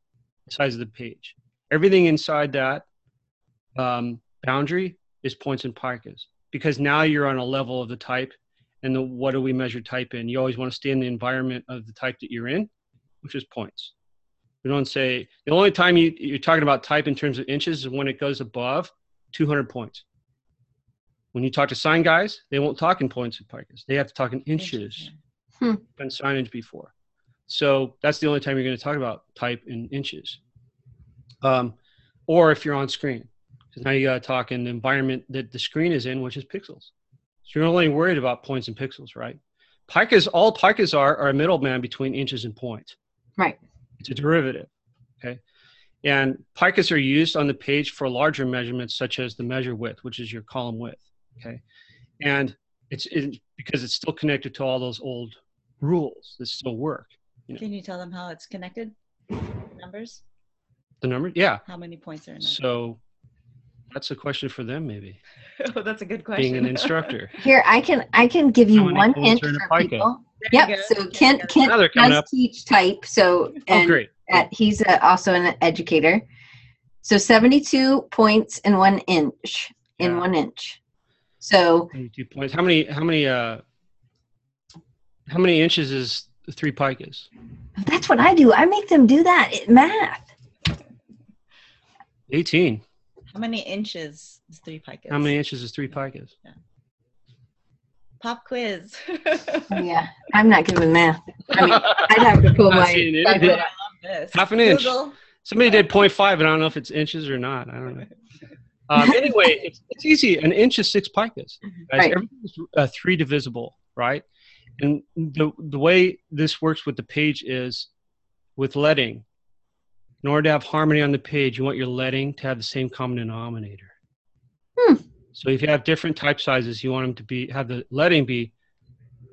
the size of the page. Everything inside that um, boundary is points and picas because now you're on a level of the type and the what do we measure type in? You always want to stay in the environment of the type that you're in which is points. We don't say the only time you, you're talking about type in terms of inches is when it goes above 200 points. When you talk to sign guys they won't talk in points and picas they have to talk in inches. And signage before. So that's the only time you're going to talk about type in inches. Um, or if you're on screen. Because now you got to talk in the environment that the screen is in which is pixels so you're only worried about points and pixels, right? Picas, all picas are, are a middleman between inches and points. Right. It's a derivative, okay? And picas are used on the page for larger measurements, such as the measure width, which is your column width, okay? And it's it, because it's still connected to all those old rules that still work. Can you tell them how it's connected? Numbers? The number, yeah. How many points are in it? So that's a question for them, maybe, <laughs> oh, that's a good question. being an instructor. <laughs> Here, I can I can give you one points hint are in a for people. There Yep. So Kent go. Kent Now does up. teach type. So Oh, and great. at, he's a, also an educator. So 72 points in one inch. In Yeah. one inch. So 22 points. How many? How many? Uh, how many inches is three picas? that's what I do. I make them do that in math. 18. How many inches is three picas? How many inches is three picas? Pop quiz. <laughs> Yeah, I'm not good with math. I mean, I'd have to pull Not my. seeing I anything. love this. Half an inch. Google. Somebody did 0.5, and I don't know if it's inches or not. I don't know. Um, <laughs> anyway, it's, it's easy. An inch is six picas. Guys, Right. Everything's uh, three divisible, right? And the the way this works with the page is with leading. In order to have harmony on the page, you want your leading to have the same common denominator. Hmm. So if you have different type sizes, you want them to be have the leading be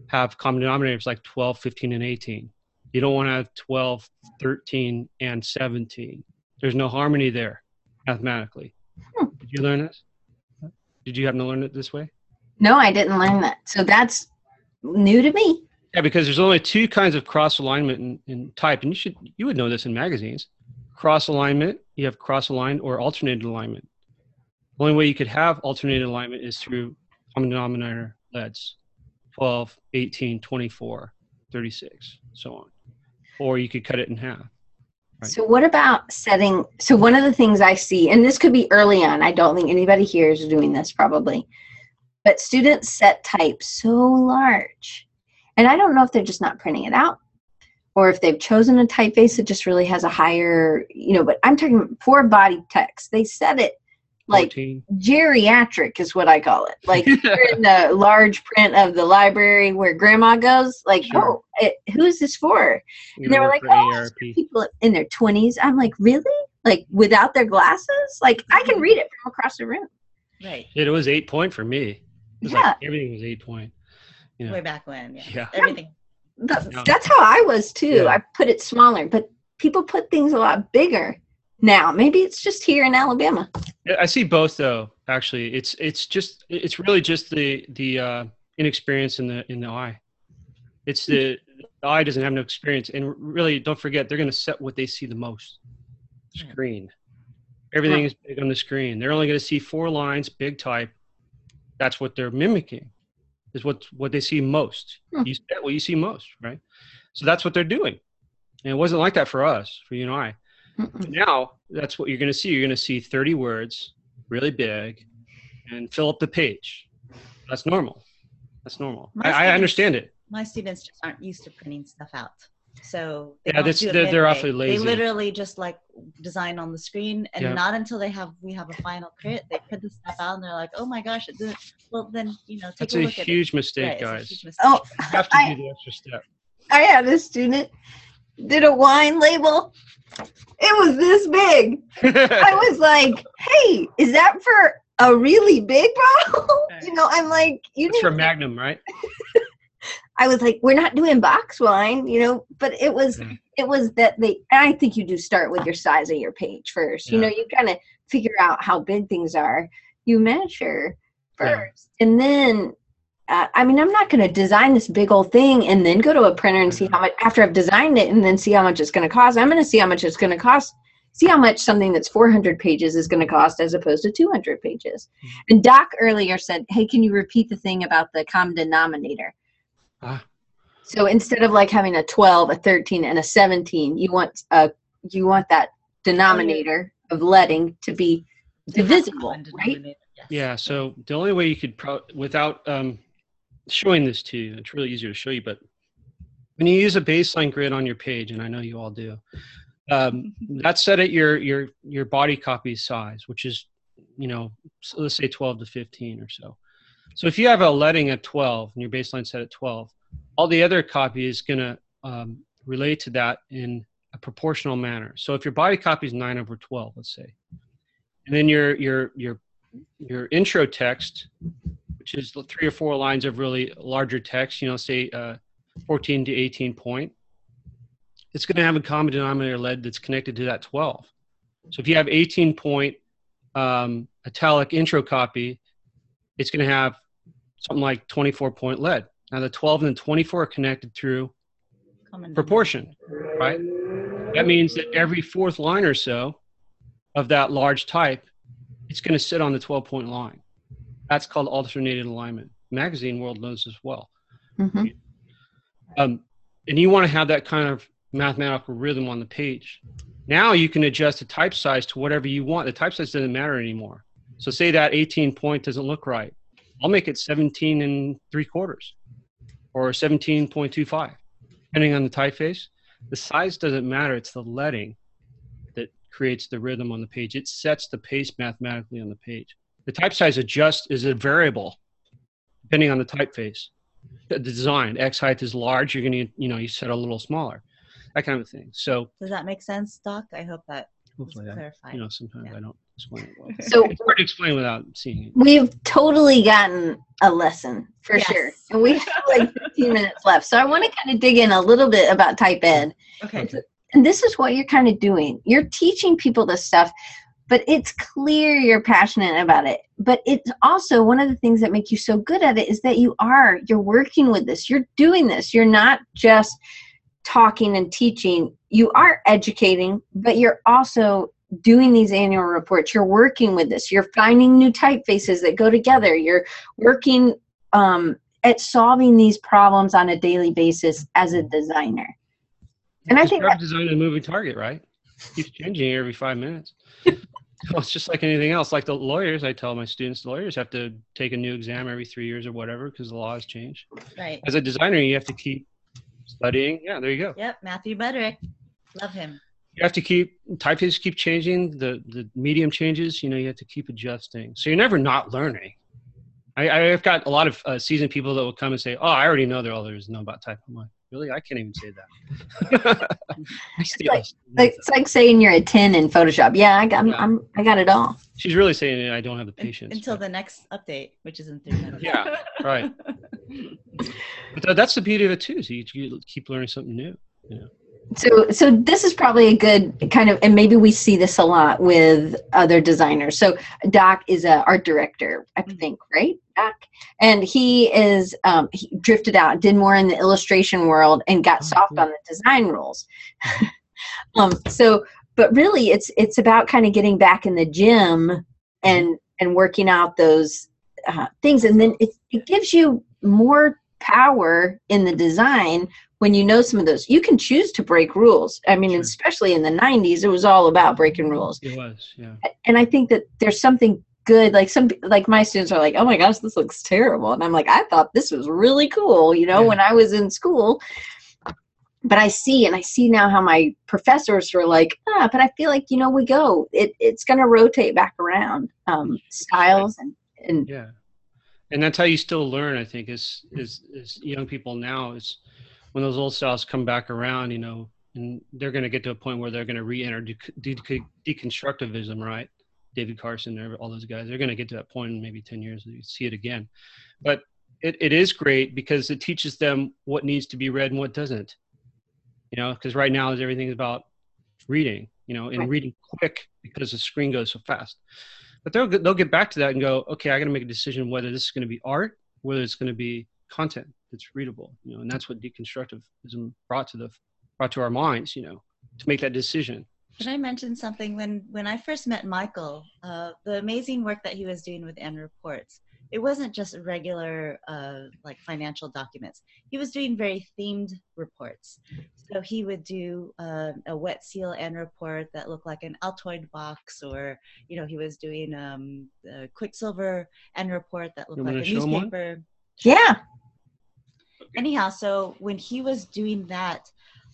have common denominators like 12, 15, and 18. You don't want to have 12, 13, and 17. There's no harmony there mathematically. Hmm. Did you learn this? Did you happen to learn it this way? No, I didn't learn that. So that's new to me. Yeah, because there's only two kinds of cross alignment in, in type, and you should you would know this in magazines. Cross alignment, you have cross aligned or alternated alignment. The only way you could have alternated alignment is through common denominator leads 12, 18, 24, 36, so on. Or you could cut it in half. Right. So what about setting? So one of the things I see, and this could be early on. I don't think anybody here is doing this probably, but students set type so large, and I don't know if they're just not printing it out, or if they've chosen a typeface that just really has a higher, you know. But I'm talking poor body text. They set it like 14. geriatric is what I call it. Like <laughs> you're in the large print of the library where grandma goes. Like, Sure. oh, it, who is this for? You And they were like, oh, it's for people in their 20s. I'm like, really? like without their glasses. Like I can mm-hmm. read it from across the room. Right. It was eight point for me. It was Yeah. like everything was eight point. You know, Way back when. Yeah. Yeah. Everything. Yeah. That's how I was too. Yeah. I put it smaller, but people put things a lot bigger now. Maybe it's just here in Alabama. I see both though. Actually, it's it's just it's really just the the uh, inexperience in the in the eye. It's the, the eye doesn't have no experience, and really don't forget they're going to set what they see the most. Screen. Everything is big on the screen. They're only going to see four lines, big type. That's what they're mimicking. Is what what they see most. Hmm. You set what you see most, right? So that's what they're doing. And it wasn't like that for us, for you and I. Mm-mm. Now that's what you're going to see. You're going to see 30 words, really big, and fill up the page. That's normal. That's normal. I, I understand it. My students just aren't used to printing stuff out. So they Yeah, don't that's- they're- they're midway. awfully lazy. They literally just like design on the screen, and Yeah. not until they have we have a final crit, they print the stuff out, and they're like, "Oh my gosh, it didn't." Well, then you know, take That's a a look at it. huge mistake, Right, it's a guys. huge mistake. Oh, You have to I, do the extra step. I had a student did a wine label. It was this big. <laughs> I was like, "Hey, is that for a really big bottle?" you know, I'm like, "You It's for. Magnum, right? <laughs> I was like, "We're not doing box wine," you know, but it was Yeah. it was that they. And I think you do start with your size of your page first. You know, you kind of figure out how big things are. You measure Yeah. first, and then. Uh, I mean, I'm not going to design this big old thing and then go to a printer and see how mm-hmm. much after I've designed it and then see how much it's going to cost. I'm going to see how much it's going to cost. See how much something that's 400 pages is going to cost as opposed to 200 pages. Mm. And Doc earlier said, "Hey, can you repeat the thing about the common denominator?" Ah. So instead of like having a 12, a 13, and a 17, you want a you want that denominator of leading to be To have a divisible, right? yes. Yeah. So the only way you could, pro- without um, showing this to you, it's really easier to show you, but when you use a baseline grid on your page, and I know you all do, um, that's set at your your your body copy size, which is, you know, so let's say 12 to 15 or so. So if you have a leading at 12 and your baseline set at 12, all the other copy is going to um, relate to that in a proportional manner. So if your body copy is 9 over 12, let's say, and then your your your your intro text, which is three or four lines of really larger text, you know, say uh, 14 to 18 point, it's going to have a common denominator lead that's connected to that 12. So if you have 18 point um, italic intro copy, it's going to have something like 24 point lead. Now the 12 and the 24 are connected through Common proportion, right? That means that every fourth line or so of that large type, it's going to sit on the 12 point line. That's called alternated alignment. Magazine world knows as well. Mhm. Um, and you want to have that kind of mathematical rhythm on the page. Now you can adjust the type size to whatever you want. The type size doesn't matter anymore. So say that 18 point doesn't look right. I'll make it 17 and three quarters or 17.25, depending on the typeface. The size doesn't matter. It's the leading that creates the rhythm on the page. It sets the pace mathematically on the page. The type size adjust is a variable depending on the typeface. The design, X height is large. You're going to, you know, you set a little smaller, that kind of thing. So Does that make sense, Doc? I hope that hopefully, I, clarified. you know, sometimes Yeah. I don't explain <laughs> it. So It's hard to explain without seeing it. we've totally gotten a lesson for Yes. sure. And we have like 15 minutes left. So I want to kind of dig in a little bit about type ed. okay. And this is what you're kind of doing. You're teaching people this stuff, but it's clear you're passionate about it. But it's also one of the things that make you so good at it is that you are, you're working with this, you're doing this. You're not just talking and teaching, you are educating, but you're also doing these annual reports. You're working with this, you're finding new typefaces that go together, you're working um, at solving these problems on a daily basis as a designer. And I Just think grab design a moving target, right? Keeps changing every five minutes. <laughs> well, it's just like anything else. Like the lawyers, I tell my students, the lawyers have to take a new exam every three years or whatever because the law has changed. Right. As a designer, you have to keep studying. Yeah, there you go. Yep. Matthew Budrick. Love him. You have to keep typefaces keep changing. The the medium changes. You know, you have to keep adjusting. So you're never not learning. I, I've got a lot of uh, seasoned people that will come and say, "Oh, I already know there all there is to know about type." I'm like, really? I can't even say that. <laughs> I steal. Like, like, it's like saying you're a 10 in Photoshop. Yeah, I got, I'm, Yeah. I'm, I got it all. She's really saying I don't have the patience. until but- the next update, which is in three minutes. Yeah, right. <laughs> But tha- that's the beauty of it too. Is you, you keep learning something new. So, so this is probably a good kind of, and maybe we see this a lot with other designers. So, Doc is a art director, I Mhm. think, right, Doc? And he is um, he drifted out, did more in the illustration world, and got Oh, soft on the design rules. <laughs> um, so, but really, it's it's about kind of getting back in the gym and and working out those uh, things, and then it it gives you more power in the design when you know some of those you can choose to break rules i mean Sure. especially in the 90s it was all about breaking rules It was, yeah. and i think that there's something good like some like my students are like oh my gosh this looks terrible and i'm like i thought this was really cool you know Yeah. when i was in school but i see and i see now how my professors are like ah but i feel like you know we go it, it's going to rotate back around um, styles and, and Yeah, and that's how you still learn. I think is is is young people now is when those old styles come back around, you know, and they're going to get to a point where they're going to re-enter de- de- deconstructivism, right? David Carson, all those guys, they're going to get to that point in maybe ten years. You see it again, but it, it is great because it teaches them what needs to be read and what doesn't. You know, because right now is everything about reading. You know, and Right. reading quick because the screen goes so fast but they'll they'll get back to that and go, okay, I got to make a decision whether this is going to be art, whether it's going to be content that's readable, you know, and that's what deconstructivism brought to the brought to our minds, you know, to make that decision. Can I mention something? When when I first met Michael, uh, the amazing work that he was doing with N reports, it wasn't just regular uh, like financial documents. He was doing very themed reports. So he would do uh, a wet seal N report that looked like an Altoid box, or you know he was doing um, a Quiksilver N report that looked like a show 'em one? newspaper. yeah anyhow so when he was doing that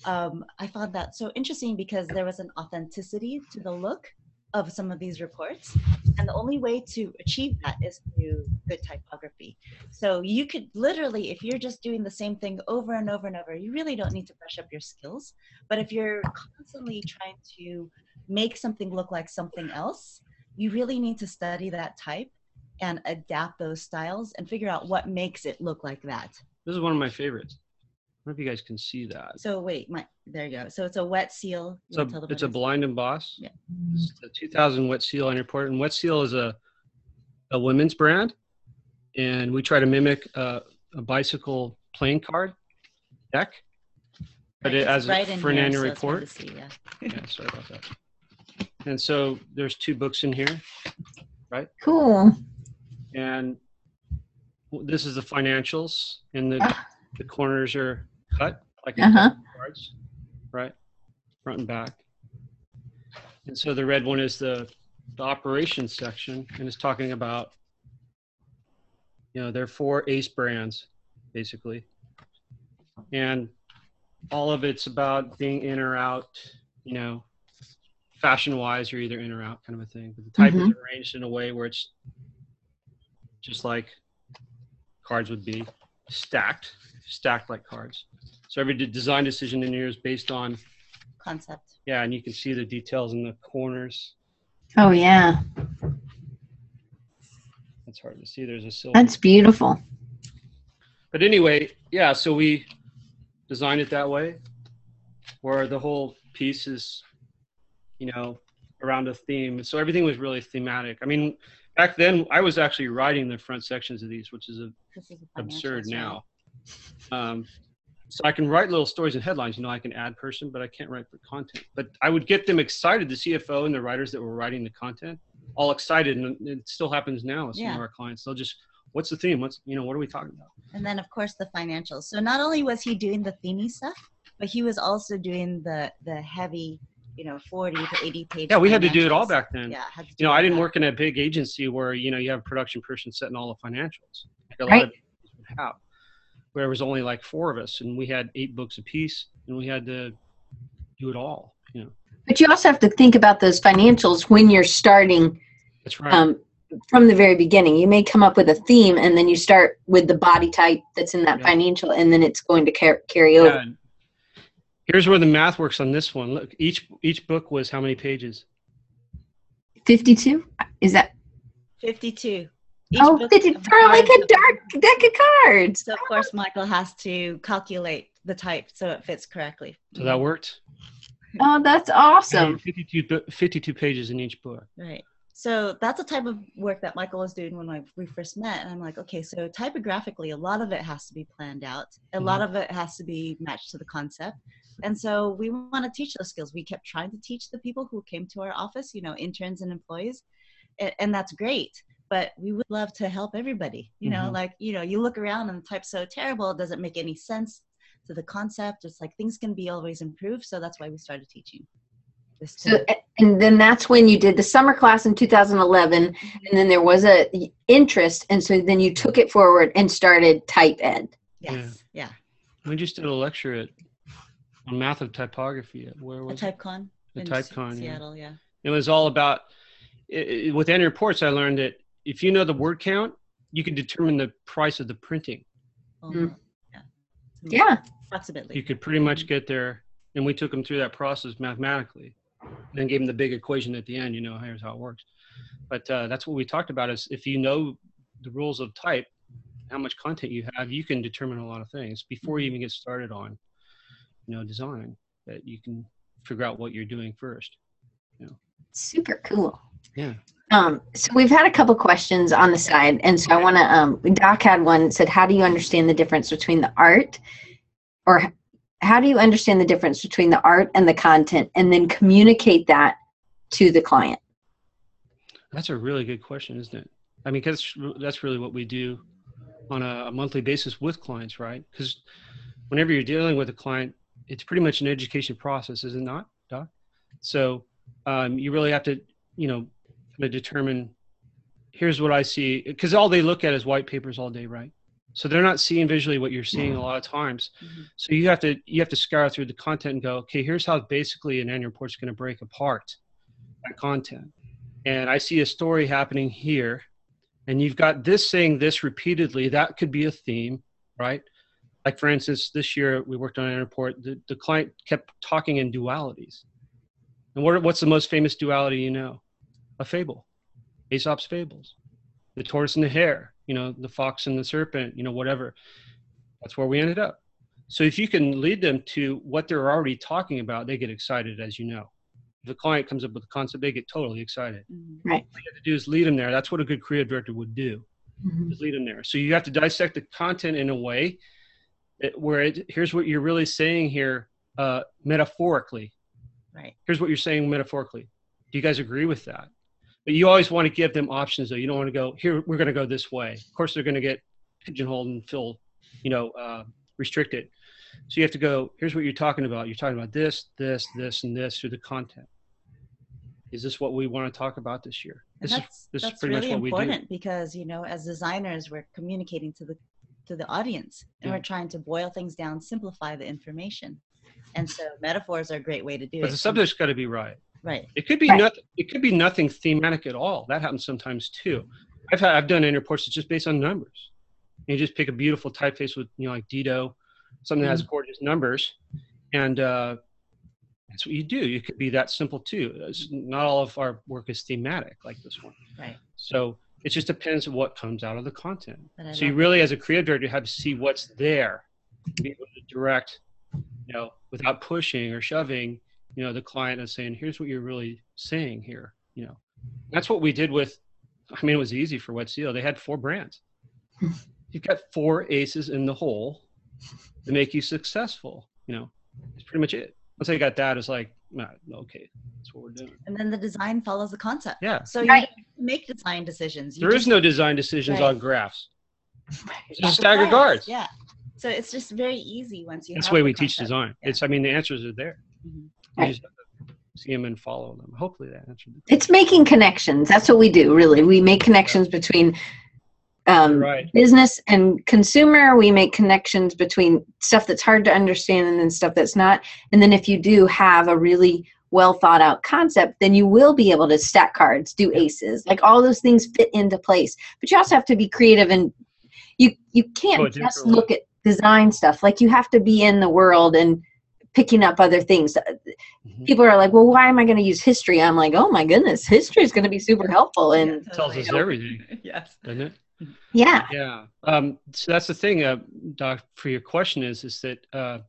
um, i found that so interesting because there was an authenticity to the look of some of these reports. And the only way to achieve that is through good typography. So you could literally if you're just doing the same thing over and over and over you really don't need to brush up your skills. But if you're constantly trying to make something look like something else you really need to study that type and adapt those styles and figure out what makes it look like that This is one of my favorites. I don't know if you guys can see that. So wait, my there you go. So it's a wet seal. You So wanna tell the it's a blind emboss. Yeah. It's the 2000 Wet Seal on report, and Wet Seal is a a women's brand, and we try to mimic uh, a bicycle playing card deck, but it, It's as right in for an annual so report. see, yeah. yeah, sorry about that. And so there's two books in here, right? cool and w- this is the financials, and the Ah. the corners are cut like Uh-huh. cards, right, front and back. And so the red one is the the operations section, and it's talking about, you know, there are four ACE brands, basically, and all of it's about being in or out, you know, fashion wise, you're either in or out kind of a thing. But the type is arranged in a way where it's just like cards would be stacked, stacked like cards. So every design decision in here is based on, Concept. yeah, and you can see the details in the corners. oh yeah It's hard to see. There's a silver. that's beautiful But anyway, yeah, so we designed it that way, where the whole piece is, you know, around a theme. So everything was really thematic. I mean, back then I was actually writing the front sections of these, which is a, This is the absurd now. Um, so I can write little stories and headlines. You know, I can add person, but I can't write for content. But I would get them excited. The CFO and the writers that were writing the content, all excited, and it still happens now with some Yeah. of our clients. They'll just, what's the theme? What's you know, what are we talking about? And then of course the financials. So not only was he doing the themey stuff, but he was also doing the the heavy, you know, 40 to 80 page. Yeah, we had to do it all back then. Yeah. had to do You know, I didn't that. work in a big agency where you know you have a production person setting all the financials. Like a lot Right. of agencies would have, where it was only like four of us, and we had eight books apiece, and we had to do it all. You know, but you also have to think about those financials when you're starting that's right. um, from the very beginning. You may come up with a theme and then you start with the body type that's in that Yeah. financial and then it's going to car- carry over. Yeah. Here's where the math works on this one. Look, each each book was how many pages? 52? Is that? 52. Each oh, book 50, for like a dark deck of cards. So of course Michael has to calculate the type so it fits correctly. So that worked. Oh, that's awesome. 52, 52 pages in each book. Right. So that's the type of work that Michael was doing when I, we first met. And I'm like, okay, so typographically, a lot of it has to be planned out. A mm-hmm. lot of it has to be matched to the concept. And so we want to teach those skills. We kept trying to teach the people who came to our office, you know, interns and employees. And, and that's great. But we would love to help everybody. You know, Mhm. like, you know, you look around and the type's so terrible, it doesn't make any sense to the concept. It's like things can be always improved. So that's why we started teaching. This So, and then that's when you did the summer class in 2011, and then there was a interest, and so then you took it forward and started type ed. yes. Yeah. We just did a lecture at on math of typography. At, where A was it? TypeCon. The in TypeCon. Seattle, yeah. It was all about i i with annual reports. I learned that if you know the word count, you can determine the price of the printing. Mm. yeah. Yeah. Approximately. You could pretty much get there, and we took them through that process mathematically, then gave them the big equation at the end. You know, here's how it works. But uh, that's what we talked about: is if you know the rules of type, how much content you have, you can determine a lot of things before you even get started on, you know, design. That you can figure out what you're doing first. Super cool. Yeah. Um, so we've had a couple questions on the side, and so I want to. Um, Doc had one said, "How do you understand the difference between the art, or how do you understand the difference between the art and the content, and then communicate that to the client?" That's a really good question, isn't it? I mean, because that's really what we do on a, a monthly basis with clients, right? Because whenever you're dealing with a client, it's pretty much an education process, is it not, Doc? So um, you really have to, you know, kind of determine. Here's what I see, because all they look at is white papers all day, right? So they're not seeing visually what you're seeing a lot of times. Mhm. So you have to you have to scour through the content and go, okay, here's how basically an annual report is going to break apart that content. And I see a story happening here, and you've got this saying this repeatedly. That could be a theme, right? Like for instance, this year we worked on an annual report. The, the client kept talking in dualities. And what, what's the most famous duality you know? A fable, Aesop's fables, the tortoise and the hare. You know, the fox and the serpent. You know, whatever. That's where we ended up. So if you can lead them to what they're already talking about, they get excited, as you know. If the client comes up with a concept, they get totally excited. Right. All you have to do is lead them there. That's what a good creative director would do. Is lead them there. So you have to dissect the content in a way that, where it, here's what you're really saying here uh, metaphorically. Right. Here's what you're saying metaphorically. Do you guys agree with that? But you always want to give them options, though. You don't want to go here. We're going to go this way. Of course, they're going to get pigeonholed and feel, you know, uh, restricted. So you have to go. Here's what you're talking about. You're talking about this, this, this, and this through the content. Is this what we want to talk about this year? And This is that's is that's pretty much really what we do. important because you know, as designers, we're communicating to the to the audience, and Yeah. we're trying to boil things down, simplify the information. And so metaphors are a great way to do But it. the subject's got to be right. Right. It could be Right. nothing. It could be nothing thematic at all. That happens sometimes too. I've had, I've done in reports that's just based on numbers. You just pick a beautiful typeface with you know like Didot, something that has Mm-hmm. gorgeous numbers, and uh, that's what you do. It could be that simple too. It's, not all of our work is thematic like this one. Right. So it just depends on what comes out of the content. So you love really, as a creative director, you have to see what's there, be able to direct, you know, without pushing or shoving, you know, the client is saying, "Here's what you're really saying here." You know, that's what we did with. I mean, it was easy for Wet Seal. They had four brands. <laughs> You've got four aces in the hole to make you successful. You know, it's pretty much it. Once I got that, it's like, nah, okay, that's what we're doing. And then the design follows the concept. Yeah. So you make design decisions. You There is just- no design decisions Right. on graphs. It's <laughs> It's just staggered guards. Yeah. So it's just very easy once you. That's have the way the we teach design. Yeah. It's, I mean, the answers are there. Mhm. Right. just have to see them and follow them. Hopefully that answered the It's making connections. That's what we do, really. We make connections between um, Right. business and consumer. We make connections between stuff that's hard to understand and then stuff that's not. And then if you do have a really well thought out concept, then you will be able to stack cards, do aces, like all those things fit into place. But you also have to be creative and you you can't a just look at design stuff. Like you have to be in the world and picking up other things. Mhm. People are like, "Well, why am I going to use history?" I'm like, "Oh my goodness, history is going to be super helpful." And Yeah, Tells us everything, <laughs> yes. doesn't it? yeah, Yeah. Um, so that's the thing, uh, Doc. For your question is is that uh,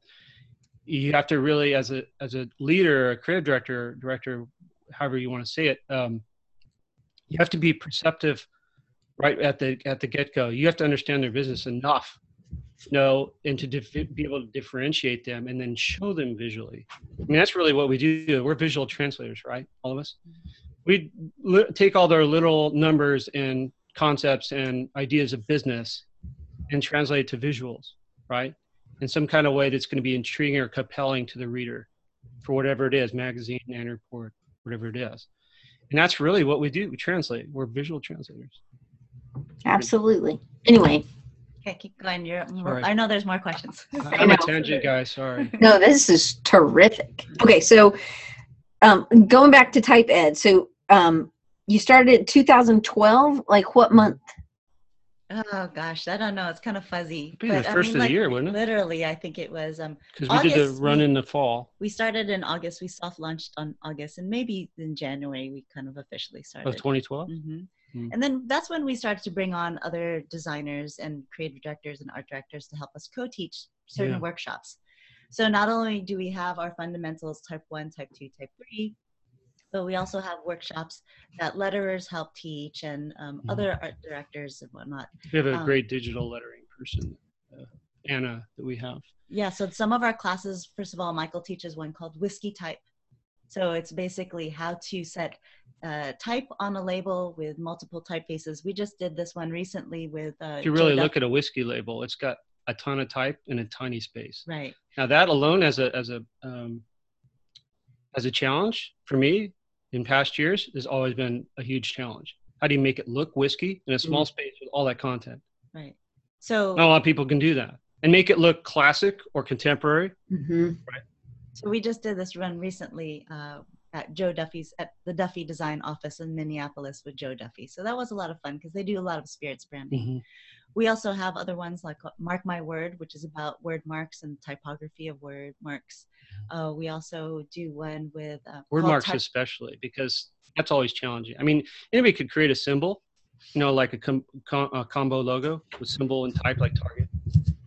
you have to really, as a as a leader, a creative director, director, however you want to say it, um, you have to be perceptive right at the at the get go. You have to understand their business enough, you know, and to dif- be able to differentiate them and then show them visually. I mean, that's really what we do. We're visual translators, right? All of us. Mm-hmm. We li- take all their little numbers and concepts and ideas of business and translate it to visuals, right? In some kind of way that's going to be intriguing or compelling to the reader for whatever it is, magazine, annual report, whatever it is. And that's really what we do. We translate. We're visual translators. absolutely. Anyway, Okay, keep going. You're. Sorry. I know there's more questions. <laughs> I- I'm a tangent guy. Sorry. <laughs> no, this is terrific. Okay, so um, going back to type ed, so um, you started in 2012. Like what month? Oh gosh, I don't know. It's kind of fuzzy. It'd be the but, I first mean, of the like, year, wouldn't it? Literally, I think it was. Um, Because we did the run we- in the fall we started in August. We soft launched on August, and maybe in January we kind of officially started. of started. 2012. hmm Mm. And then that's when we started to bring on other designers and creative directors and art directors to help us co-teach certain Yeah. workshops. So not only do we have our fundamentals type one, type two, type three, but we also have workshops that letterers help teach and um, Mhm. other art directors and whatnot. We have a Um, great digital lettering person, uh, Anna, that we have. Yeah, so some of our classes, first of all, Michael teaches one called Whiskey Type. So it's basically how to set uh, type on a label with multiple typefaces. We just did this one recently with. Uh, If you really look at a whiskey label, it's got a ton of type in a tiny space. Right. Now that alone as a as a um, as a challenge for me in past years has always been a huge challenge. How do you make it look whiskey in a small space with all that content? Right. So. Not a lot of people can do that and make it look classic or contemporary. Mm-hmm. So we just did this run recently uh, at Joe Duffy's at the Duffy Design Office in Minneapolis with Joe Duffy. So that was a lot of fun because they do a lot of spirits branding. We also have other ones like uh, Mark My Word, which is about word marks and typography of word marks. Uh, we also do one with uh, Word marks type- especially because that's always challenging. I mean, anybody could create a symbol, you know, like a, com- com- a combo logo with symbol and type like Target,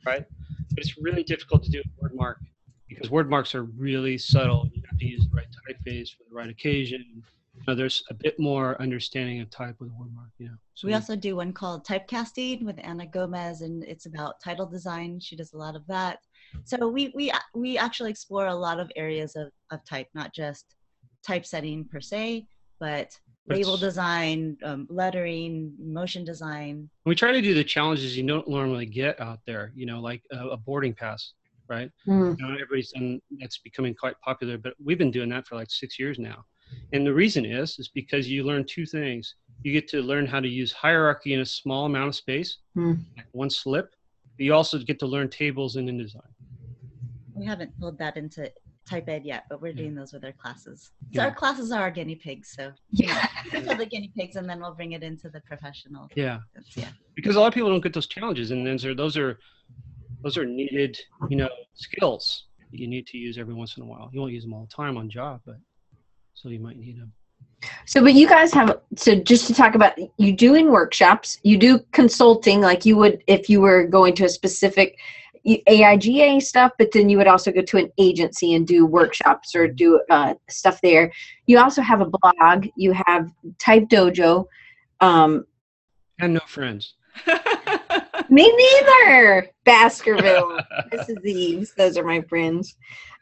right? But it's really difficult to do a word mark because word marks are really subtle. You have to use the right typeface for the right occasion. You know, there's a bit more understanding of type with a word mark, you know. So we also do one called typecasting with Anna Gomez, and it's about title design. She does a lot of that. So we we we actually explore a lot of areas of, of type, not just typesetting per se, but But label design, um, lettering, motion design. we try to do the challenges you don't normally get out there, you know, like a, a boarding pass, right? Mm. you know, everybody's done that's becoming quite popular but we've been doing that for like six years now and the reason is is because you learn two things you get to learn how to use hierarchy in a small amount of space Hmm. like one slip but you also get to learn tables in InDesign We haven't pulled that into type ed yet, but we're Yeah. doing those with our classes. So Yeah. our classes are our guinea pigs. So Yeah. <laughs> these are the guinea pigs, and then we'll bring it into the professional. yeah Yeah. because a lot of people don't get those challenges and those are those are those are needed you know skills that you need to use every once in a while you won't use them all the time on job but so you might need them So, but you guys have so just to talk about you doing workshops, you do consulting like you would if you were going to a specific AIGA stuff, but then you would also go to an agency and do workshops or do uh, stuff there. You also have a blog. You have Type Dojo. Um, and no friends <laughs> me neither. Baskerville, <laughs> Mrs. Eaves. Those are my friends.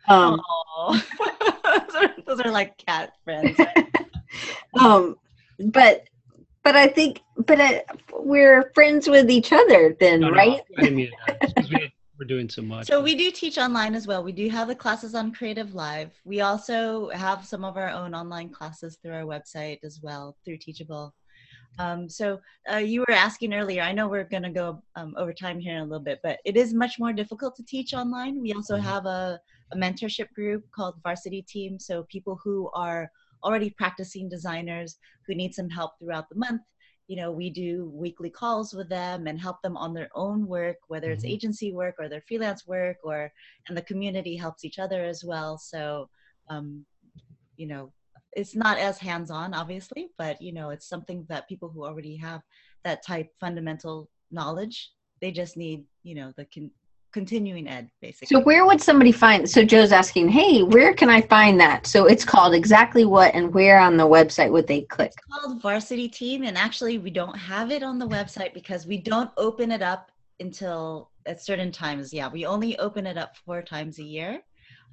Um, those, <laughs> are, those are like cat friends. <laughs> um, but but I think but uh, we're friends with each other then, No, no, right? I mean that. It's 'cause we, we're doing so much So we do teach online as well. We do have the classes on CreativeLive. We also have some of our own online classes through our website as well through Teachable. Um, so uh, you were asking earlier. I know we're going to go um, over time here in a little bit, but it is much more difficult to teach online. We also Mhm. have a, a mentorship group called Varsity Team. So people who are already practicing designers who need some help throughout the month. You know, we do weekly calls with them and help them on their own work, whether it's Mhm. agency work or their freelance work, or and the community helps each other as well. So, um, you know, it's not as hands-on obviously but you know it's something that people who already have that type fundamental knowledge they just need you know the con- continuing ed basically So where would somebody find? So Joe's asking, hey, where can I find that? So it's called exactly what and where on the website would they click? It's called varsity team and actually we don't have it on the website because we don't open it up until at certain times yeah we only open it up four times a year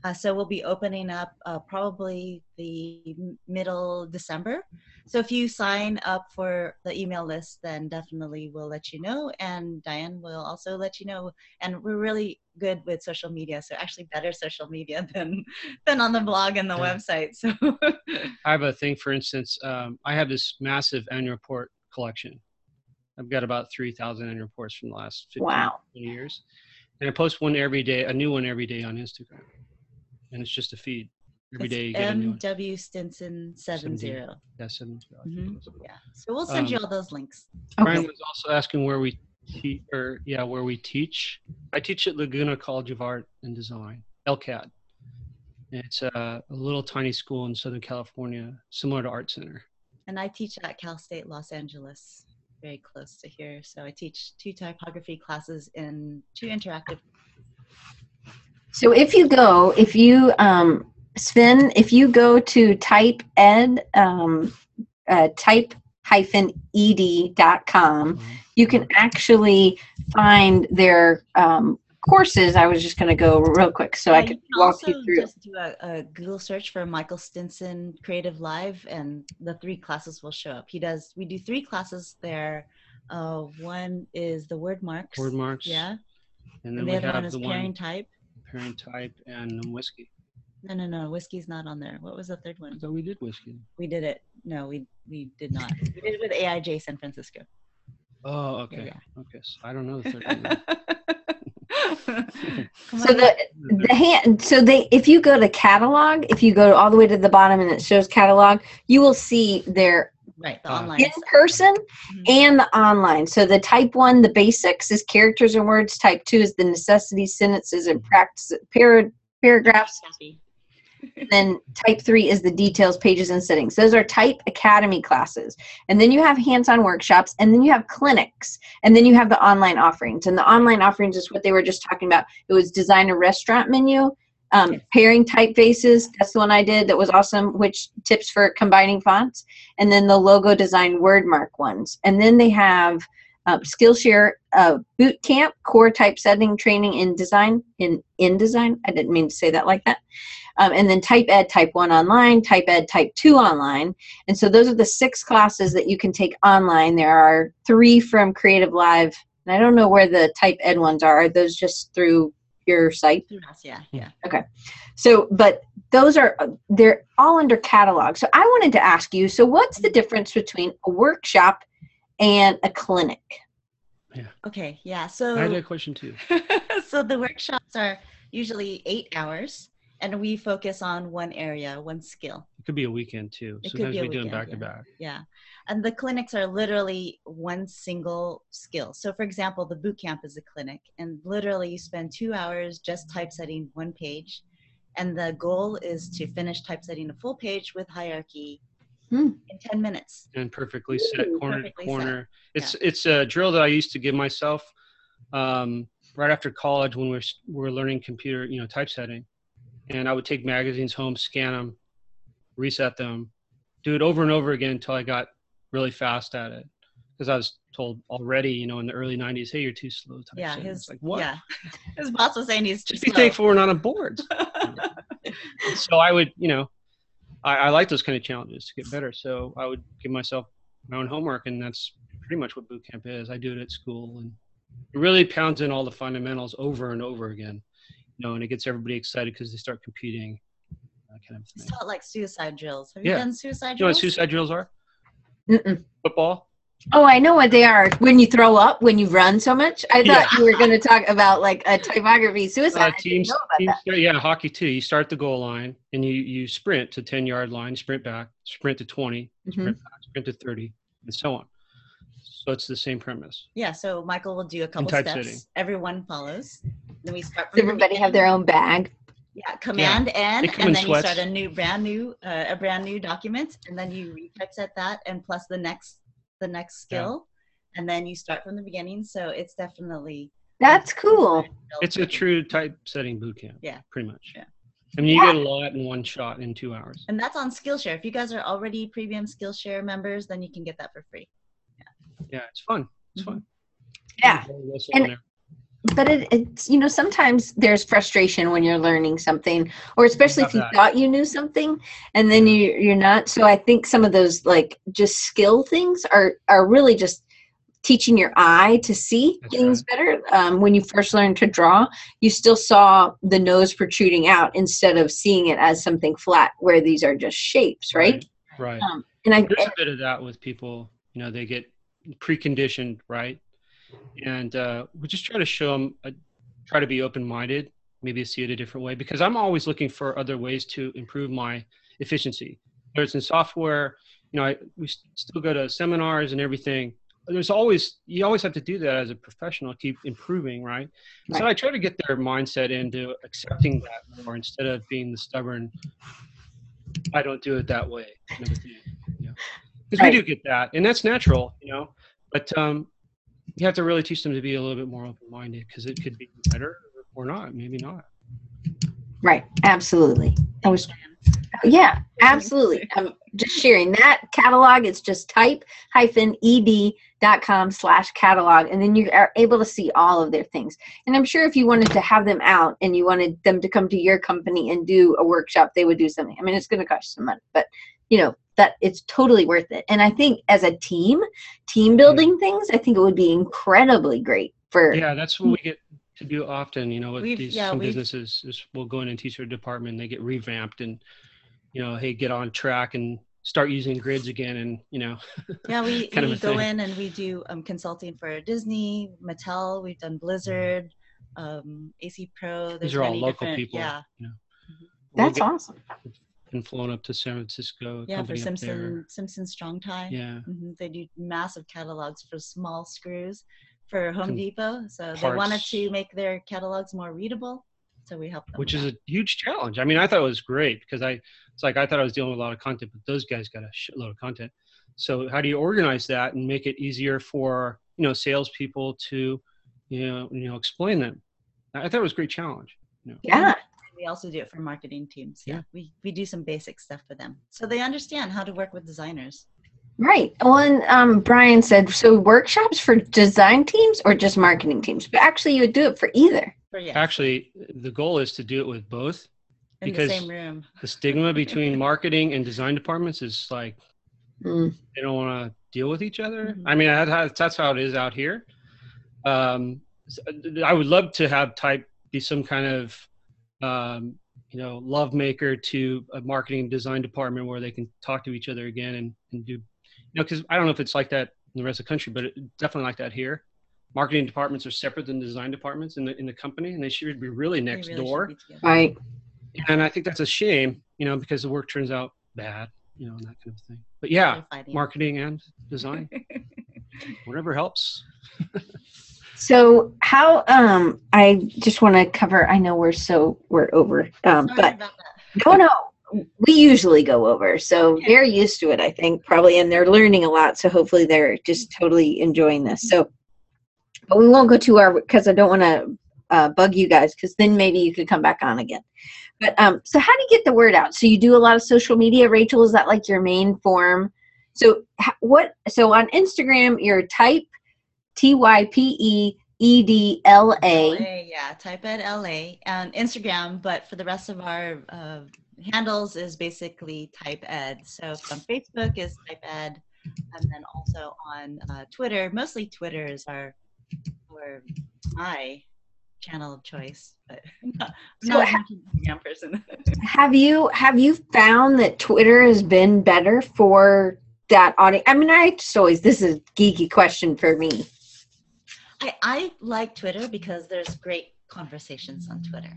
uh, so we'll be opening up uh, probably the middle december so if you sign up for the email list then definitely we'll let you know and diane will also let you know and we're really good with social media so actually better social media <laughs> than than on the blog and the Yeah. website so <laughs> I have a thing, for instance, um, I have this massive annual report collection. I've got about 3,000 annual reports from the last 15 Wow. years. And I post one every day, a new one every day on Instagram. And it's just a feed. Every It's day you get a new one. MW Stinson seven zero. Yeah, seven. Mhm. Yeah. So we'll send you Um, all those links. Brian Okay. was also asking where we teach, or yeah, where we teach. I teach at Laguna College of Art and Design, LCAD. It's a, a little tiny school in Southern California, similar to Art Center. And I teach at Cal State Los Angeles, very close to here. So I teach two typography classes and two interactive. So if you go, if you, um, Sven, if you go to type ed, um, uh, type hyphen ed.com, you can actually find their um, courses. I was just going to go real quick so I Yeah, could can walk you through. Just do a, a Google search for Michael Stinson CreativeLive, and the three classes will show up. He does. We do three classes there. Uh, one is the word marks. Word marks. Yeah. And then And we the other have one is the pairing one type. Pairing type and whiskey. No, no, no. Whiskey's not on there. What was the third one? So we did whiskey. We did it. No, we we did not. <laughs> We did it with AIGA San Francisco. Oh, okay. Yeah. Okay. So I don't know the third one. <laughs> <laughs> So the the hand so they if you go to catalog if you go all the way to the bottom and it shows catalog you will see their right the online in stuff. person Mhm. and the online. So the type one the basics is characters and words. Type two is the necessities sentences and practice par- paragraphs. Copy. then type three is the details pages and settings. Those are type academy classes. And then you have hands-on workshops and then you have clinics and then you have the online offerings. And the online offerings is what they were just talking about. It was design a restaurant menu um, pairing typefaces that's the one i did that was awesome which tips for combining fonts and then the logo design word mark ones. And then they have um, skillshare uh, boot camp core typesetting training in design in indesign i didn't mean to say that like that. Um, and then type ed type 1 online type ed type 2 online. And so those are the six classes that you can take online. There are three from CreativeLive and i don't know where the type ed ones are. Are those just through your site Through us, yeah, hmm. yeah. Okay. So but those are they're all under catalog so i wanted to ask you so what's the difference between a workshop and a clinic Yeah. Okay, yeah. So I had a question too. <laughs> so the workshops are usually eight hours, and we focus on one area, one skill. It could be a weekend too. It could Sometimes be a we do them weekend, back to back. Yeah. And the clinics are literally one single skill. So, for example, the boot camp is a clinic, and literally you spend two hours just typesetting one page. And the goal is to finish typesetting a full page with hierarchy Hmm. in 10 minutes. and perfectly set Ooh, corner perfectly to set. corner. It's it's a drill that I used to give myself um, right after college when we're s- we're learning computer, you know, typesetting, and I would take magazines home, scan them, reset them, do it over and over again until I got really fast at it. Because I was told already, you know, in the early '90s, "Hey, you're too slow typesetting." Yeah, his like what? yeah, <laughs> his boss was saying he's too Just be slow. thankful we're not on boards. <laughs> so I would, you know, I, I like those kind of challenges to get better. So I would give myself my own homework, and that's pretty much what boot camp is. I do it at school, and it really pounds in all the fundamentals over and over again. You know, and it gets everybody excited because they start competing, that kind of It's not like suicide drills. Have you Yeah. done suicide drills? You know what suicide drills are? Mm-mm. Football. Oh, I know what they are. When you throw up, when you run so much. I thought you were going to talk about like a typography suicide. Uh, teams, teams start- yeah, hockey too. You start the goal line and you you sprint to ten yard line, sprint back, sprint to 20 Mm-hmm. sprint back, sprint to thirty, and so on. So it's the same premise. Yeah, so Michael will do a couple typesetting. steps. Everyone follows. Then we start. Does from the everybody have their own bag? Yeah, command N, They and then you start a new, brand new, uh, a brand new document, and then you retypeset that, and plus the next, the next Yeah. skill, and then you start from the beginning. So it's definitely. That's cool. It's a true typesetting boot camp. Yeah. pretty much. Yeah. I mean, you Yeah. get a lot in one shot in two hours. And that's on Skillshare. If you guys are already premium Skillshare members, then you can get that for free. Yeah, it's fun. It's Mm-hmm. fun. Yeah. And- But it, it's, you know, sometimes there's frustration when you're learning something, or especially if you that. thought you knew something and then you, you're not. So I think some of those like just skill things are, are really just teaching your eye to see That's things better. Um, when you first learned to draw, you still saw the nose protruding out instead of seeing it as something flat where these are just shapes, right? Right. Um, and I, There's a bit of that with people. You know, they get preconditioned, right? And uh, we just try to show them, uh, try to be open-minded, maybe see it a different way. Because I'm always looking for other ways to improve my efficiency. Whether it's in software, you know, I, we still go to seminars and everything. There's always you always have to do that as a professional, keep improving, right? So I try to get their mindset into accepting that more instead of being the stubborn. I don't do it that way. Kind of a thing, you know? Because Right. we do get that, and that's natural, you know. But um, you have to really teach them to be a little bit more open-minded because it could be better or not, maybe not. right. Absolutely. I was Yeah, absolutely. I'm just sharing that catalog. It's just type hyphen ed dot com slash catalog, and then you are able to see all of their things. And I'm sure if you wanted to have them out and you wanted them to come to your company and do a workshop, they would do something. I mean, it's going to cost some money, but you know that it's totally worth it. And I think as a team, team building things, I think it would be incredibly great for. Yeah, that's what we get to do often. You know, with these yeah, some businesses, is we'll go in and teach their department, and they get revamped, and you know, hey, get on track and start using grids again, and you know, Yeah, we, <laughs> kind we a go thing. in and we do um, consulting for Disney, Mattel. We've done Blizzard, um, AC Pro. There's these are all local people. Yeah, you know. We'll That's get- awesome. Been flown up to San Francisco. yeah, for Simpson. Simpson Strong Tie. Yeah, hmm They do massive catalogs for small screws for Home Con- Depot. So they wanted to make their catalogs more readable. So we helped them. which is a huge challenge. I mean, I thought it was great because I, it's like I thought I was dealing with a lot of content, but those guys got a shitload of content. So how do you organize that and make it easier for you know salespeople to, you know, you know, explain them? I I thought it was a great challenge. Yeah. We also do it for marketing teams. Yeah. Yeah. We, we do some basic stuff for them. So they understand how to work with designers. Right. Well, and um, Brian said so workshops for design teams or just marketing teams, but actually you would do it for either. For yes, Actually, the goal is to do it with both. in the because- same room. The stigma between marketing and design departments is like Mm. they don't want to deal with each other. Mhm. I mean, that, that's how it is out here. Um, s- I would love to have type be some kind of, um, you know, love maker to a marketing and design department where they can talk to each other again and, and do, you know, because I don't know if it's like that in the rest of the country, but it, definitely like that here. Marketing departments are separate than design departments in the in the company, and they should be really next really door. Right. And I think that's a shame, you know, because the work turns out bad, you know, and that kind of thing. But yeah, marketing and design, <laughs> whatever helps. <laughs> So how um I just want to cover I know we're so we're over um Sorry but no no we usually go over so they're used to it I think probably and they're learning a lot so hopefully they're just totally enjoying this. So but we won't go too our because I don't want to uh, bug you guys because then maybe you could come back on again. But um so how do you get the word out? So you do a lot of social media Rachel is that like your main form? So what so on Instagram you're type T Y P E E D L A. Yeah, type ed LA and Instagram, but for the rest of our uh, handles is basically type ed. So on Facebook is type ed, and then also on uh, Twitter, mostly Twitter is our or my channel of choice, but <laughs> not, So not ha- Instagram person. <laughs> Have you have you found that Twitter has been better for that audience? I mean, I just always this is a geeky question for me. I, I like Twitter because there's great conversations on Twitter.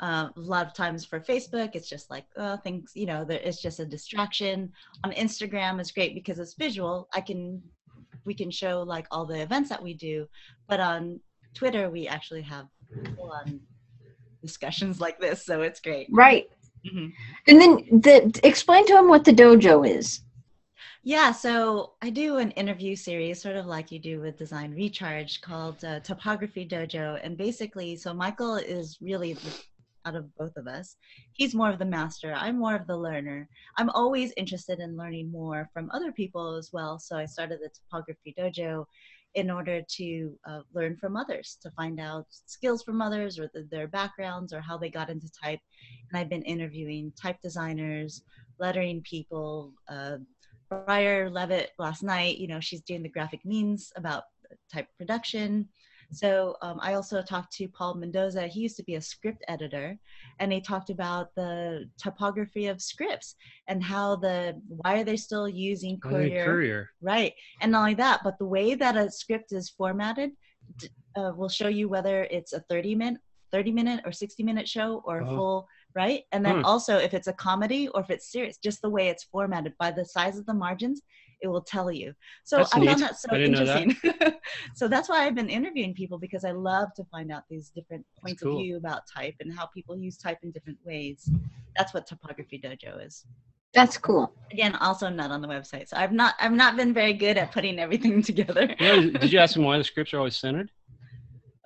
Uh, a lot of times for Facebook, it's just like oh, things, you know, there, it's just a distraction. On Instagram, it's great because it's visual. I can, we can show like all the events that we do, but on Twitter, we actually have full-on discussions like this, so it's great. Right. Mhm. And then the explain to them what the dojo is. Yeah, so I do an interview series, sort of like you do with Design Recharge, called uh, Typography Dojo. And basically, so Michael is really out of both of us. He's more of the master. I'm more of the learner. I'm always interested in learning more from other people as well. So I started the Typography Dojo in order to uh, learn from others, to find out skills from others or the, their backgrounds or how they got into type. And I've been interviewing type designers, lettering people, uh, Briar Levit last night, you know, she's doing the graphic means about type production. So um, I also talked to Paul Mendoza. He used to be a script editor, and he talked about the typography of scripts and how the why are they still using Courier, courier. right? And not only that, but the way that a script is formatted uh, will show you whether it's a 30 minute, 30 minute or 60 minute show or a Oh. full right? And then Hmm. also if it's a comedy or if it's serious, just the way it's formatted by the size of the margins, it will tell you. So That's I found that so I that. interesting. <laughs> so that's why I've been interviewing people because I love to find out these different points cool. of view about type and how people use type in different ways. That's what Typography Dojo is. That's cool. Again, also not on the website. So I've not I've not been very good at putting everything <laughs> together. Yeah, did you ask him why the scripts are always centered?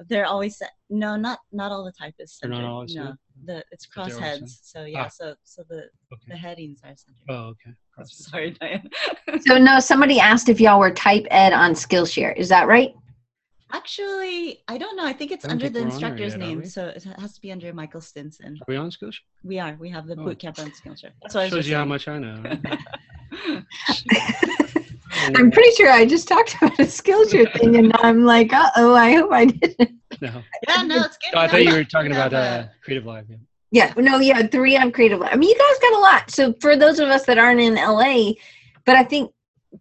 They're always. No, not not all the type is centered. They're not always no, centered? The it's But they're always crossheads. So yeah, Ah. so so the the headings are centered. Oh, okay. Process. Sorry, Diane. <laughs> So no, somebody asked if y'all were type ed on Skillshare. Is that right? Actually, I don't know. I think it's I under think the we're on there instructor's yet, name, so it has to be under Michael Stinson. Are we on Skillshare? We are. We have the Oh. boot camp on Skillshare. <laughs> That's what I was Shows just you how saying. much I know. <laughs> I'm pretty sure I just talked about a Skillshare thing, and I'm like, uh oh, I hope I didn't. No. yeah, no, it's good. <laughs> Oh, I thought you were talking about uh, CreativeLive. Yeah. Yeah, no, yeah, three on Creative. Lab. I mean, you guys got a lot. So for those of us that aren't in LA, but I think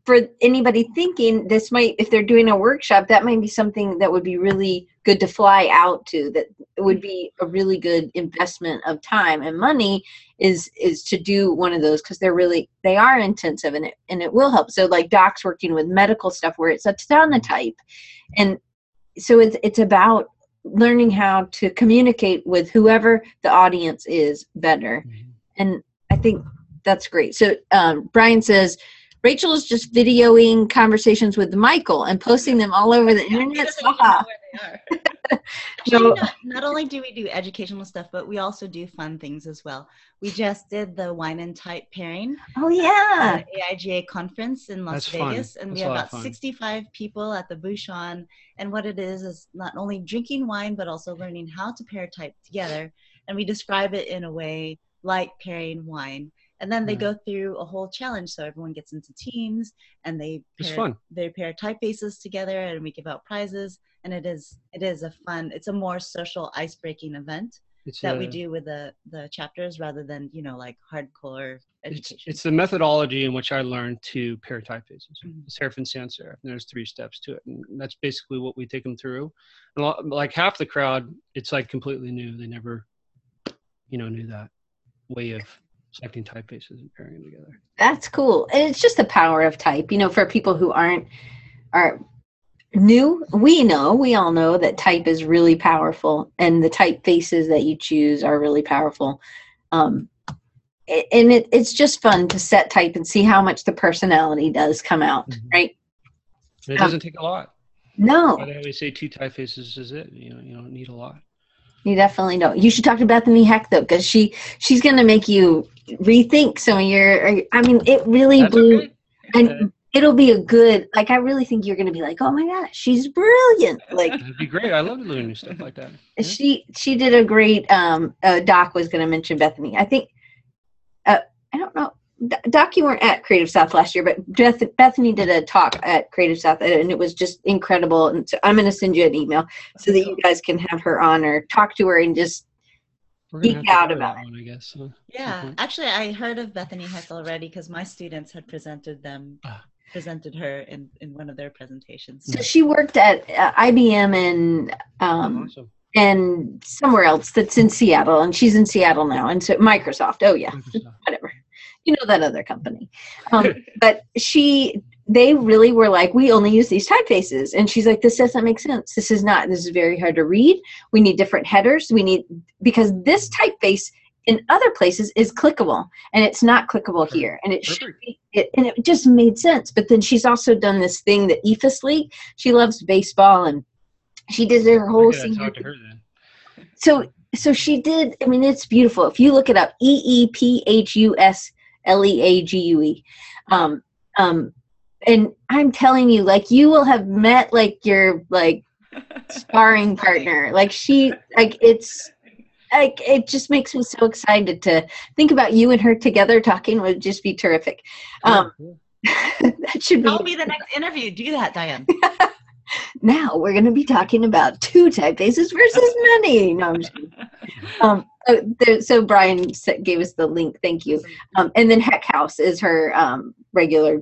for anybody thinking this might, if they're doing a workshop, that might be something that would be really good to fly out to. That would be a really good investment of time and money. Is is to do one of those because they're really they are intensive and it and it will help. So like docs working with medical stuff where it's a ton of type, and so it's it's about learning how to communicate with whoever the audience is better. Mhm. and i think that's great. So um, brian says rachel is just videoing conversations with michael and posting them all over the Yeah, internet doesn't even know Haha. where they are. Actually, not, not only do we do educational stuff, but we also do fun things as well. We just did the wine and type pairing oh yeah at AIGA conference in Las That's fun. Vegas, and we That's a have about 65 people at the Bouchon. And what it is is not only drinking wine, but also learning how to pair type together. And we describe it in a way like pairing wine. And then they Right. go through a whole challenge, so everyone gets into teams, and they It's pair, fun. they pair typefaces together, and we give out prizes. And it is it is a fun. It's a more social ice-breaking event It's that we uh, do with the the chapters rather than you know like hardcore It's, education. it's the methodology in which I learned to pair typefaces. Mhm. Serif and sans serif. And there's three steps to it. And that's basically what we take them through. And lo- like half the crowd, it's like completely new. They never, you know, knew that way of selecting typefaces and pairing them together. that's cool and it's just the power of type you know for people who aren't are new we know we all know that type is really powerful and the typefaces that you choose are really powerful um and it, it's just fun to set type and see how much the personality does come out Mhm. right it Um, doesn't take a lot. no they always say two typefaces is it. You know, you don't need a lot. you definitely don't you should talk to bethany heck though because she she's gonna make you rethink some of your i mean it really That's blew okay. and it'll be a good like i really think you're gonna be like oh my gosh she's brilliant like That'd be great. I love learning stuff like that. Yeah. she she did a great um uh, doc was gonna mention bethany i think uh i don't know doc you weren't at creative south last year but Beth- bethany did a talk at creative south and it was just incredible and so i'm gonna send you an email so that you guys can have her on or talk to her and just geek out about that it. one, I guess. huh? Yeah, actually, I heard of Bethany Heck already because my students had presented them, Ah. Presented her in in one of their presentations. So she worked at uh, IBM and um, awesome. and somewhere else that's in Seattle, and she's in Seattle now, and so Microsoft. Oh yeah, Microsoft. <laughs> whatever. You know that other company. Um, <laughs> but she, they really were like, we only use these typefaces, and she's like, this doesn't make sense. This is not. This is very hard to read. We need different headers. We need because this typeface in other places is clickable, and it's not clickable here, and it should be. It, and it just made sense. But then she's also done this thing, the Eephus League. She loves baseball, and she did her whole gotta senior talk to her then. so so she did i mean it's beautiful if you look it up E E P H U S L E A G U E um um and i'm telling you like you will have met like your like <laughs> sparring partner like she like it's like it just makes me so excited to think about you and her together. Talking would just be terrific. Um <laughs> that should be That'll be the next interview. Do that, Diane. <laughs> now we're going to be talking about two typefaces versus <laughs> many. No i'm just kidding. um so, there, so brian gave us the link. Thank you. Um and then heck house is her um regular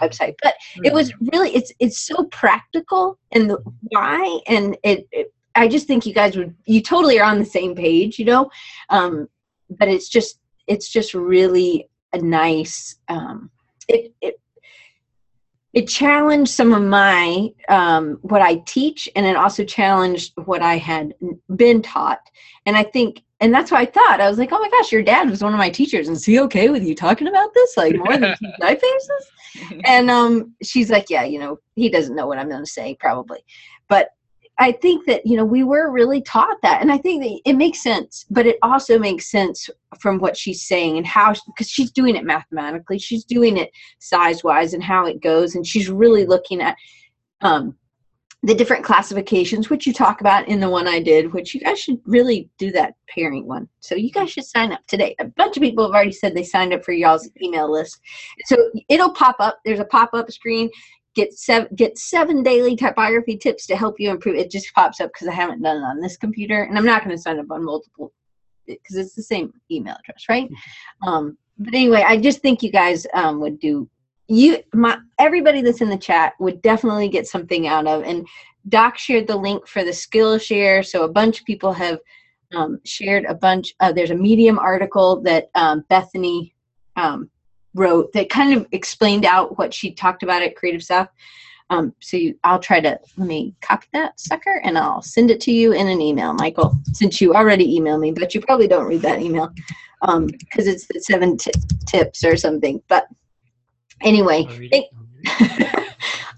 website. But it was really it's it's so practical and the why and it, it i just think you guys would you totally are on the same page you know? Um but it's just it's just really a nice um it it it challenged some of my um what i teach and it also challenged what i had been taught. And i think and that's why i thought. I was like oh my gosh your dad was one of my teachers. Is he okay with you talking about this like more than <laughs> my typefaces and um she's like yeah you know he doesn't know what i'm going to say probably. But i think that you know we were really taught that and i think that it makes sense but it also makes sense from what she's saying and how because she's doing it mathematically she's doing it size wise and how it goes and she's really looking at um the different classifications which you talk about in the one i did which you guys should really do that pairing one. So you guys should sign up today. A bunch of people have already said they signed up for y'all's email list. So it'll pop up. There's a pop-up screen get seven get seven daily typography tips to help you improve. It just pops up because i haven't done it on this computer and i'm not going to sign up on multiple because it's the same email address right? Um but anyway i just think you guys um would do you my everybody that's in the chat would definitely get something out of and doc shared the link for the skillshare so a bunch of people have um, shared a bunch uh, there's a medium article that um, bethany um, wrote that kind of explained out what she talked about at creative south um, so you, i'll try to let me copy that sucker and i'll send it to you in an email michael since you already emailed me but you probably don't read that email because it's the seven ti tips or something but anyway I'll. <laughs>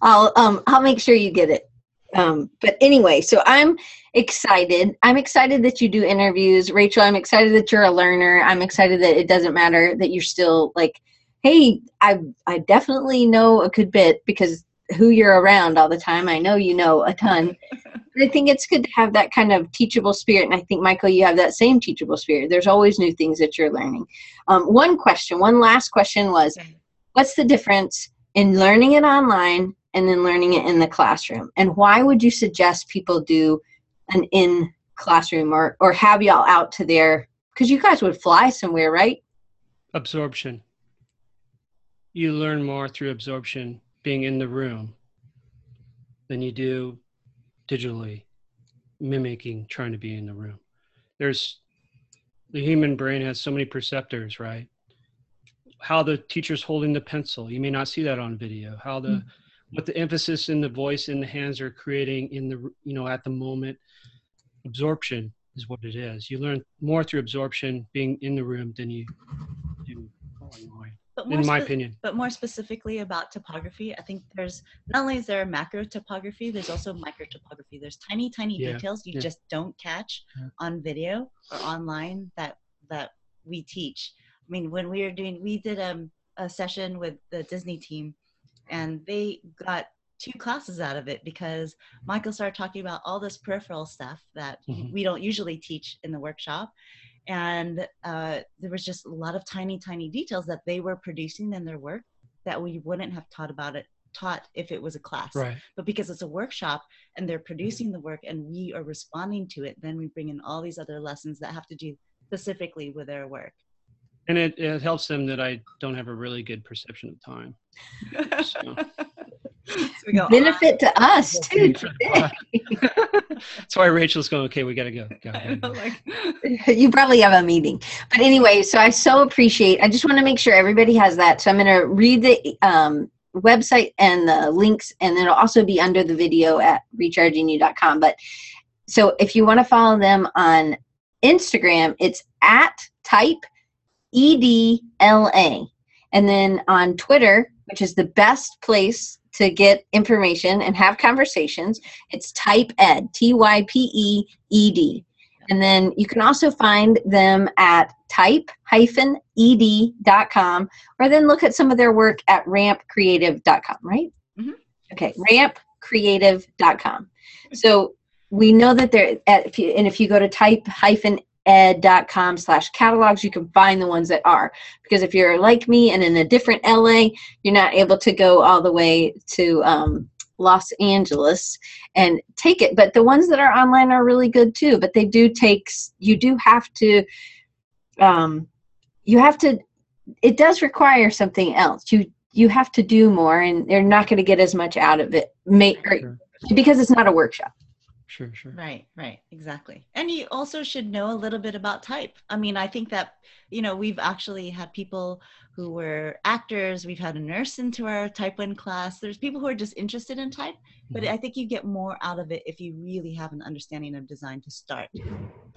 I'll um I'll make sure you get it. Um, but anyway, so I'm excited. I'm excited that you do interviews, Rachel. I'm excited that you're a learner. I'm excited that it doesn't matter that you're still like, hey, I I definitely know a good bit because who you're around all the time. I know you know a ton. <laughs> I think it's good to have that kind of teachable spirit, and I think Michael, you have that same teachable spirit. There's always new things that you're learning. Um, one question, one last question was, what's the difference in learning it online and then learning it in the classroom and why would you suggest people do an in classroom or or have y'all out to there? because you guys would fly somewhere right absorption. You learn more through absorption, being in the room, than you do digitally, mimicking, trying to be in the room. There's the human brain has so many perceptors, right? How the teacher's holding the pencil, you may not see that on video. How the mm-hmm. what the emphasis in the voice and the hands are creating in the you know at the moment. Absorption is what it is. You learn more through absorption, being in the room, than you. But In my spe- opinion. but more specifically about typography, I think there's not only is there macro typography, there's also micro typography. There's tiny, tiny Yeah, details you yeah. just don't catch Yeah. on video or online that that we teach. I mean, when we were doing, we did um, a session with the Disney team, and they got two classes out of it because Michael started talking about all this peripheral stuff that Mhm. we don't usually teach in the workshop and uh, there was just a lot of tiny tiny details that they were producing in their work that we wouldn't have taught about it taught if it was a class Right. but because it's a workshop and they're producing the work and we are responding to it then we bring in all these other lessons that have to do specifically with their work. And it, it helps them that I don't have a really good perception of time. <laughs> So. So we go, Benefit to us too. <laughs> Today. That's why Rachel's going, okay, we got to go. Go, I go, know, like, <laughs> you probably have a meeting. But anyway, so I so appreciate. I just want to make sure everybody has that. So I'm going to read the um, website and the links, and then it'll also be under the video at rechargingyou.com. But so if you want to follow them on Instagram, it's at type edla, and then on Twitter, which is the best place to get information and have conversations, it's type ed, T Y P E E D. And then you can also find them at type-ed.com or then look at some of their work at rampcreative.com, right? Mhm. Okay, rampcreative.com. So we know that they're at, if you, and if you go to type-ed.com slash catalogs, you can find the ones that are. Because if you're like me and in a different LA, you're not able to go all the way to um, Los Angeles and take it. But the ones that are online are really good too. But they do take, you do have to, um, you have to, it does require something else. You, you have to do more and they're not going to get as much out of it may, or, because it's not a workshop. Sure, sure. Right, right, exactly. And you also should know a little bit about type. I mean, I think that, you know, we've actually had people who were actors, we've had a nurse into our type one class. There's people who are just interested in type, but Mhm. I think you get more out of it if you really have an understanding of design to start.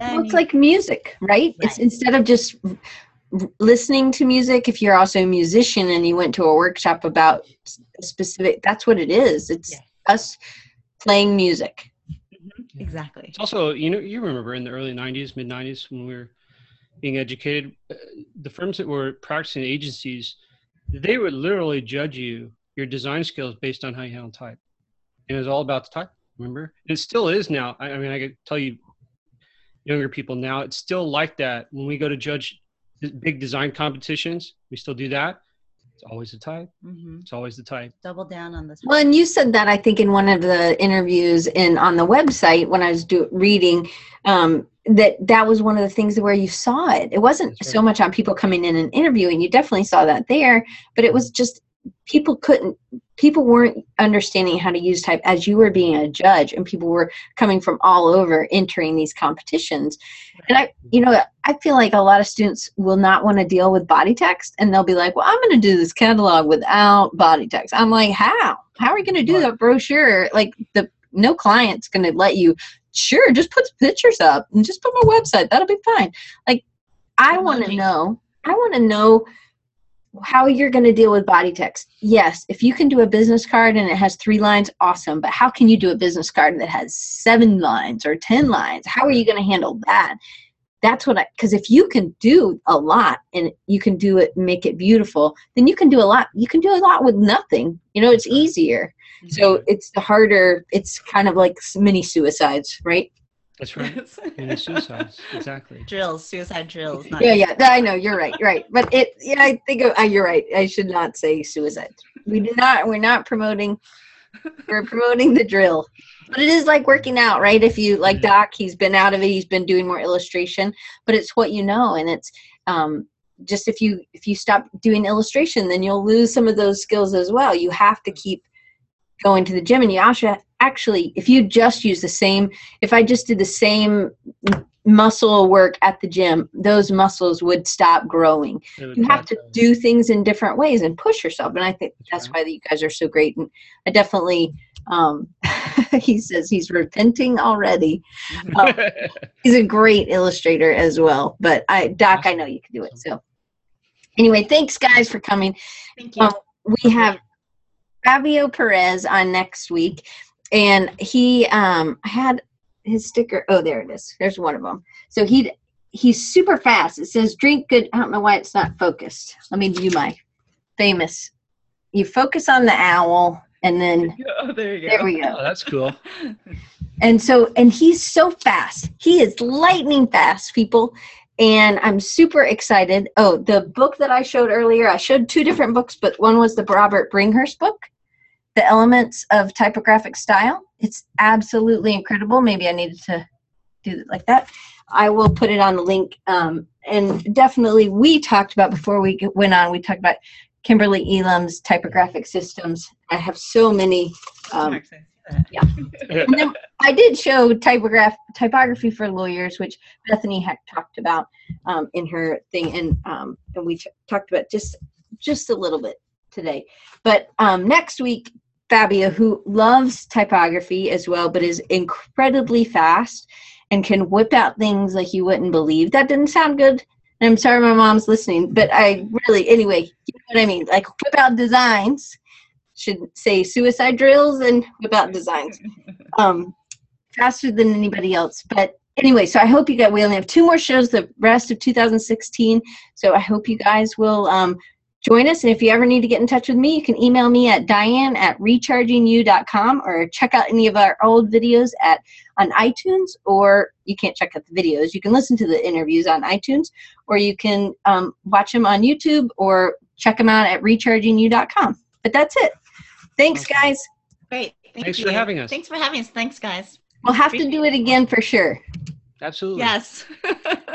Well, it's you- like music, right? It's instead of just r- r- listening to music, if you're also a musician and you went to a workshop about s- a specific, that's what it is. It's Yes. us playing music. Mhm, exactly. It's also, you know, you remember in the early 90s, mid 90s, when we were being educated, uh, the firms that were practicing agencies, they would literally judge you, your design skills based on how you handle type. And it was all about the type, remember? And it still is now. I, I mean, I could tell you, younger people now, it's still like that. When we go to judge big design competitions, we still do that. It's always the type. hmm It's always the type. Double down on this. Well, and you said that I think in one of the interviews in on the website when I was do, reading um, that that was one of the things where you saw it. It wasn't That's so much on people coming in and interviewing. You definitely saw that there, but it was just people couldn't. People weren't understanding how to use type as you were being a judge, and people were coming from all over entering these competitions. And I, you know, I feel like a lot of students will not want to deal with body text, and they'll be like, "Well, I'm going to do this catalog without body text." I'm like, "How? How are you going to do that brochure? Like, the no client's going to let you. Sure, just put pictures up and just put my website. That'll be fine. Like, I want to know. I want to know." How you're going to deal with body text? Yes, if you can do a business card and it has three lines, awesome. But how can you do a business card that has seven lines or 10 lines? How are you going to handle that? that's what I because if you can do a lot and you can do it make it beautiful, then you can do a lot. You can do a lot with nothing. You know, it's easier. So mm-hmm. it's the harder. It's kind of like mini suicides, right? That's right. <laughs> And it's suicides. Exactly. drills, suicide drills. not- Yeah, yeah. I know you're right, You're right. But it, yeah, I think of, uh, you're right. I should not say suicide. We do not. We're not promoting. We're promoting the drill. But it is like working out, right? If you like Doc, he's been out of it. He's been doing more illustration, but it's what you know, and it's um, just if you if you stop doing illustration, then you'll lose some of those skills as well. You have to keep going to the gym, and you also actually, if you just use the same, if I just did the same muscle work at the gym, those muscles would stop growing. Would You have to plateau. do things in different ways and push yourself. And I think That's that's right. why you guys are so great. And I definitely, um, <laughs> he says he's repenting already. Oh. <laughs> He's a great illustrator as well. But I, Doc, I know you can do it. So anyway, thanks guys for coming. Thank you. Um, we have Fabio Perez on next week, and he um, had his sticker. Oh, there it is. There's one of them. So he he's super fast. It says drink good. I don't know why it's not focused. Let me do my famous. You focus on the owl, and then <laughs> oh, there you go. there we oh, go. that's cool. <laughs> And so, and he's so fast. He is lightning fast, people. And I'm super excited. Oh, the book that I showed earlier, I showed two different books, but one was the Robert Bringhurst book, The Elements of Typographic Style. It's absolutely incredible. Maybe I needed to do it like that. I will put it on the link. Um, and definitely, we talked about before we went on. We talked about Kimberly Elam's typographic systems. I have so many. Um, and then I did show typograph typography for lawyers, which Bethany had talked about um, in her thing, and um, and we t- talked about just just a little bit today. But um, next week, Fabio, who loves typography as well, but is incredibly fast and can whip out things like you wouldn't believe. That didn't sound good. And I'm sorry my mom's listening, but I really, anyway, you know what I mean? Like whip out designs. Should say suicide drills and whip out designs. <laughs> Um, faster than anybody else. But anyway, so I hope you guys, we only have two more shows the rest of 2016. So I hope you guys will um, join us. And if you ever need to get in touch with me, you can email me at diane at rechargingyou.com or check out any of our old videos at on iTunes, or you can't check out the videos. You can listen to the interviews on iTunes, or you can um, watch them on YouTube or check them out at rechargingyou.com. But that's it. Thanks, Awesome. guys. Great. Thank Thanks you. for having us. Thanks for having us. Thanks, guys. We'll have to do it again for sure. Absolutely. Yes. <laughs>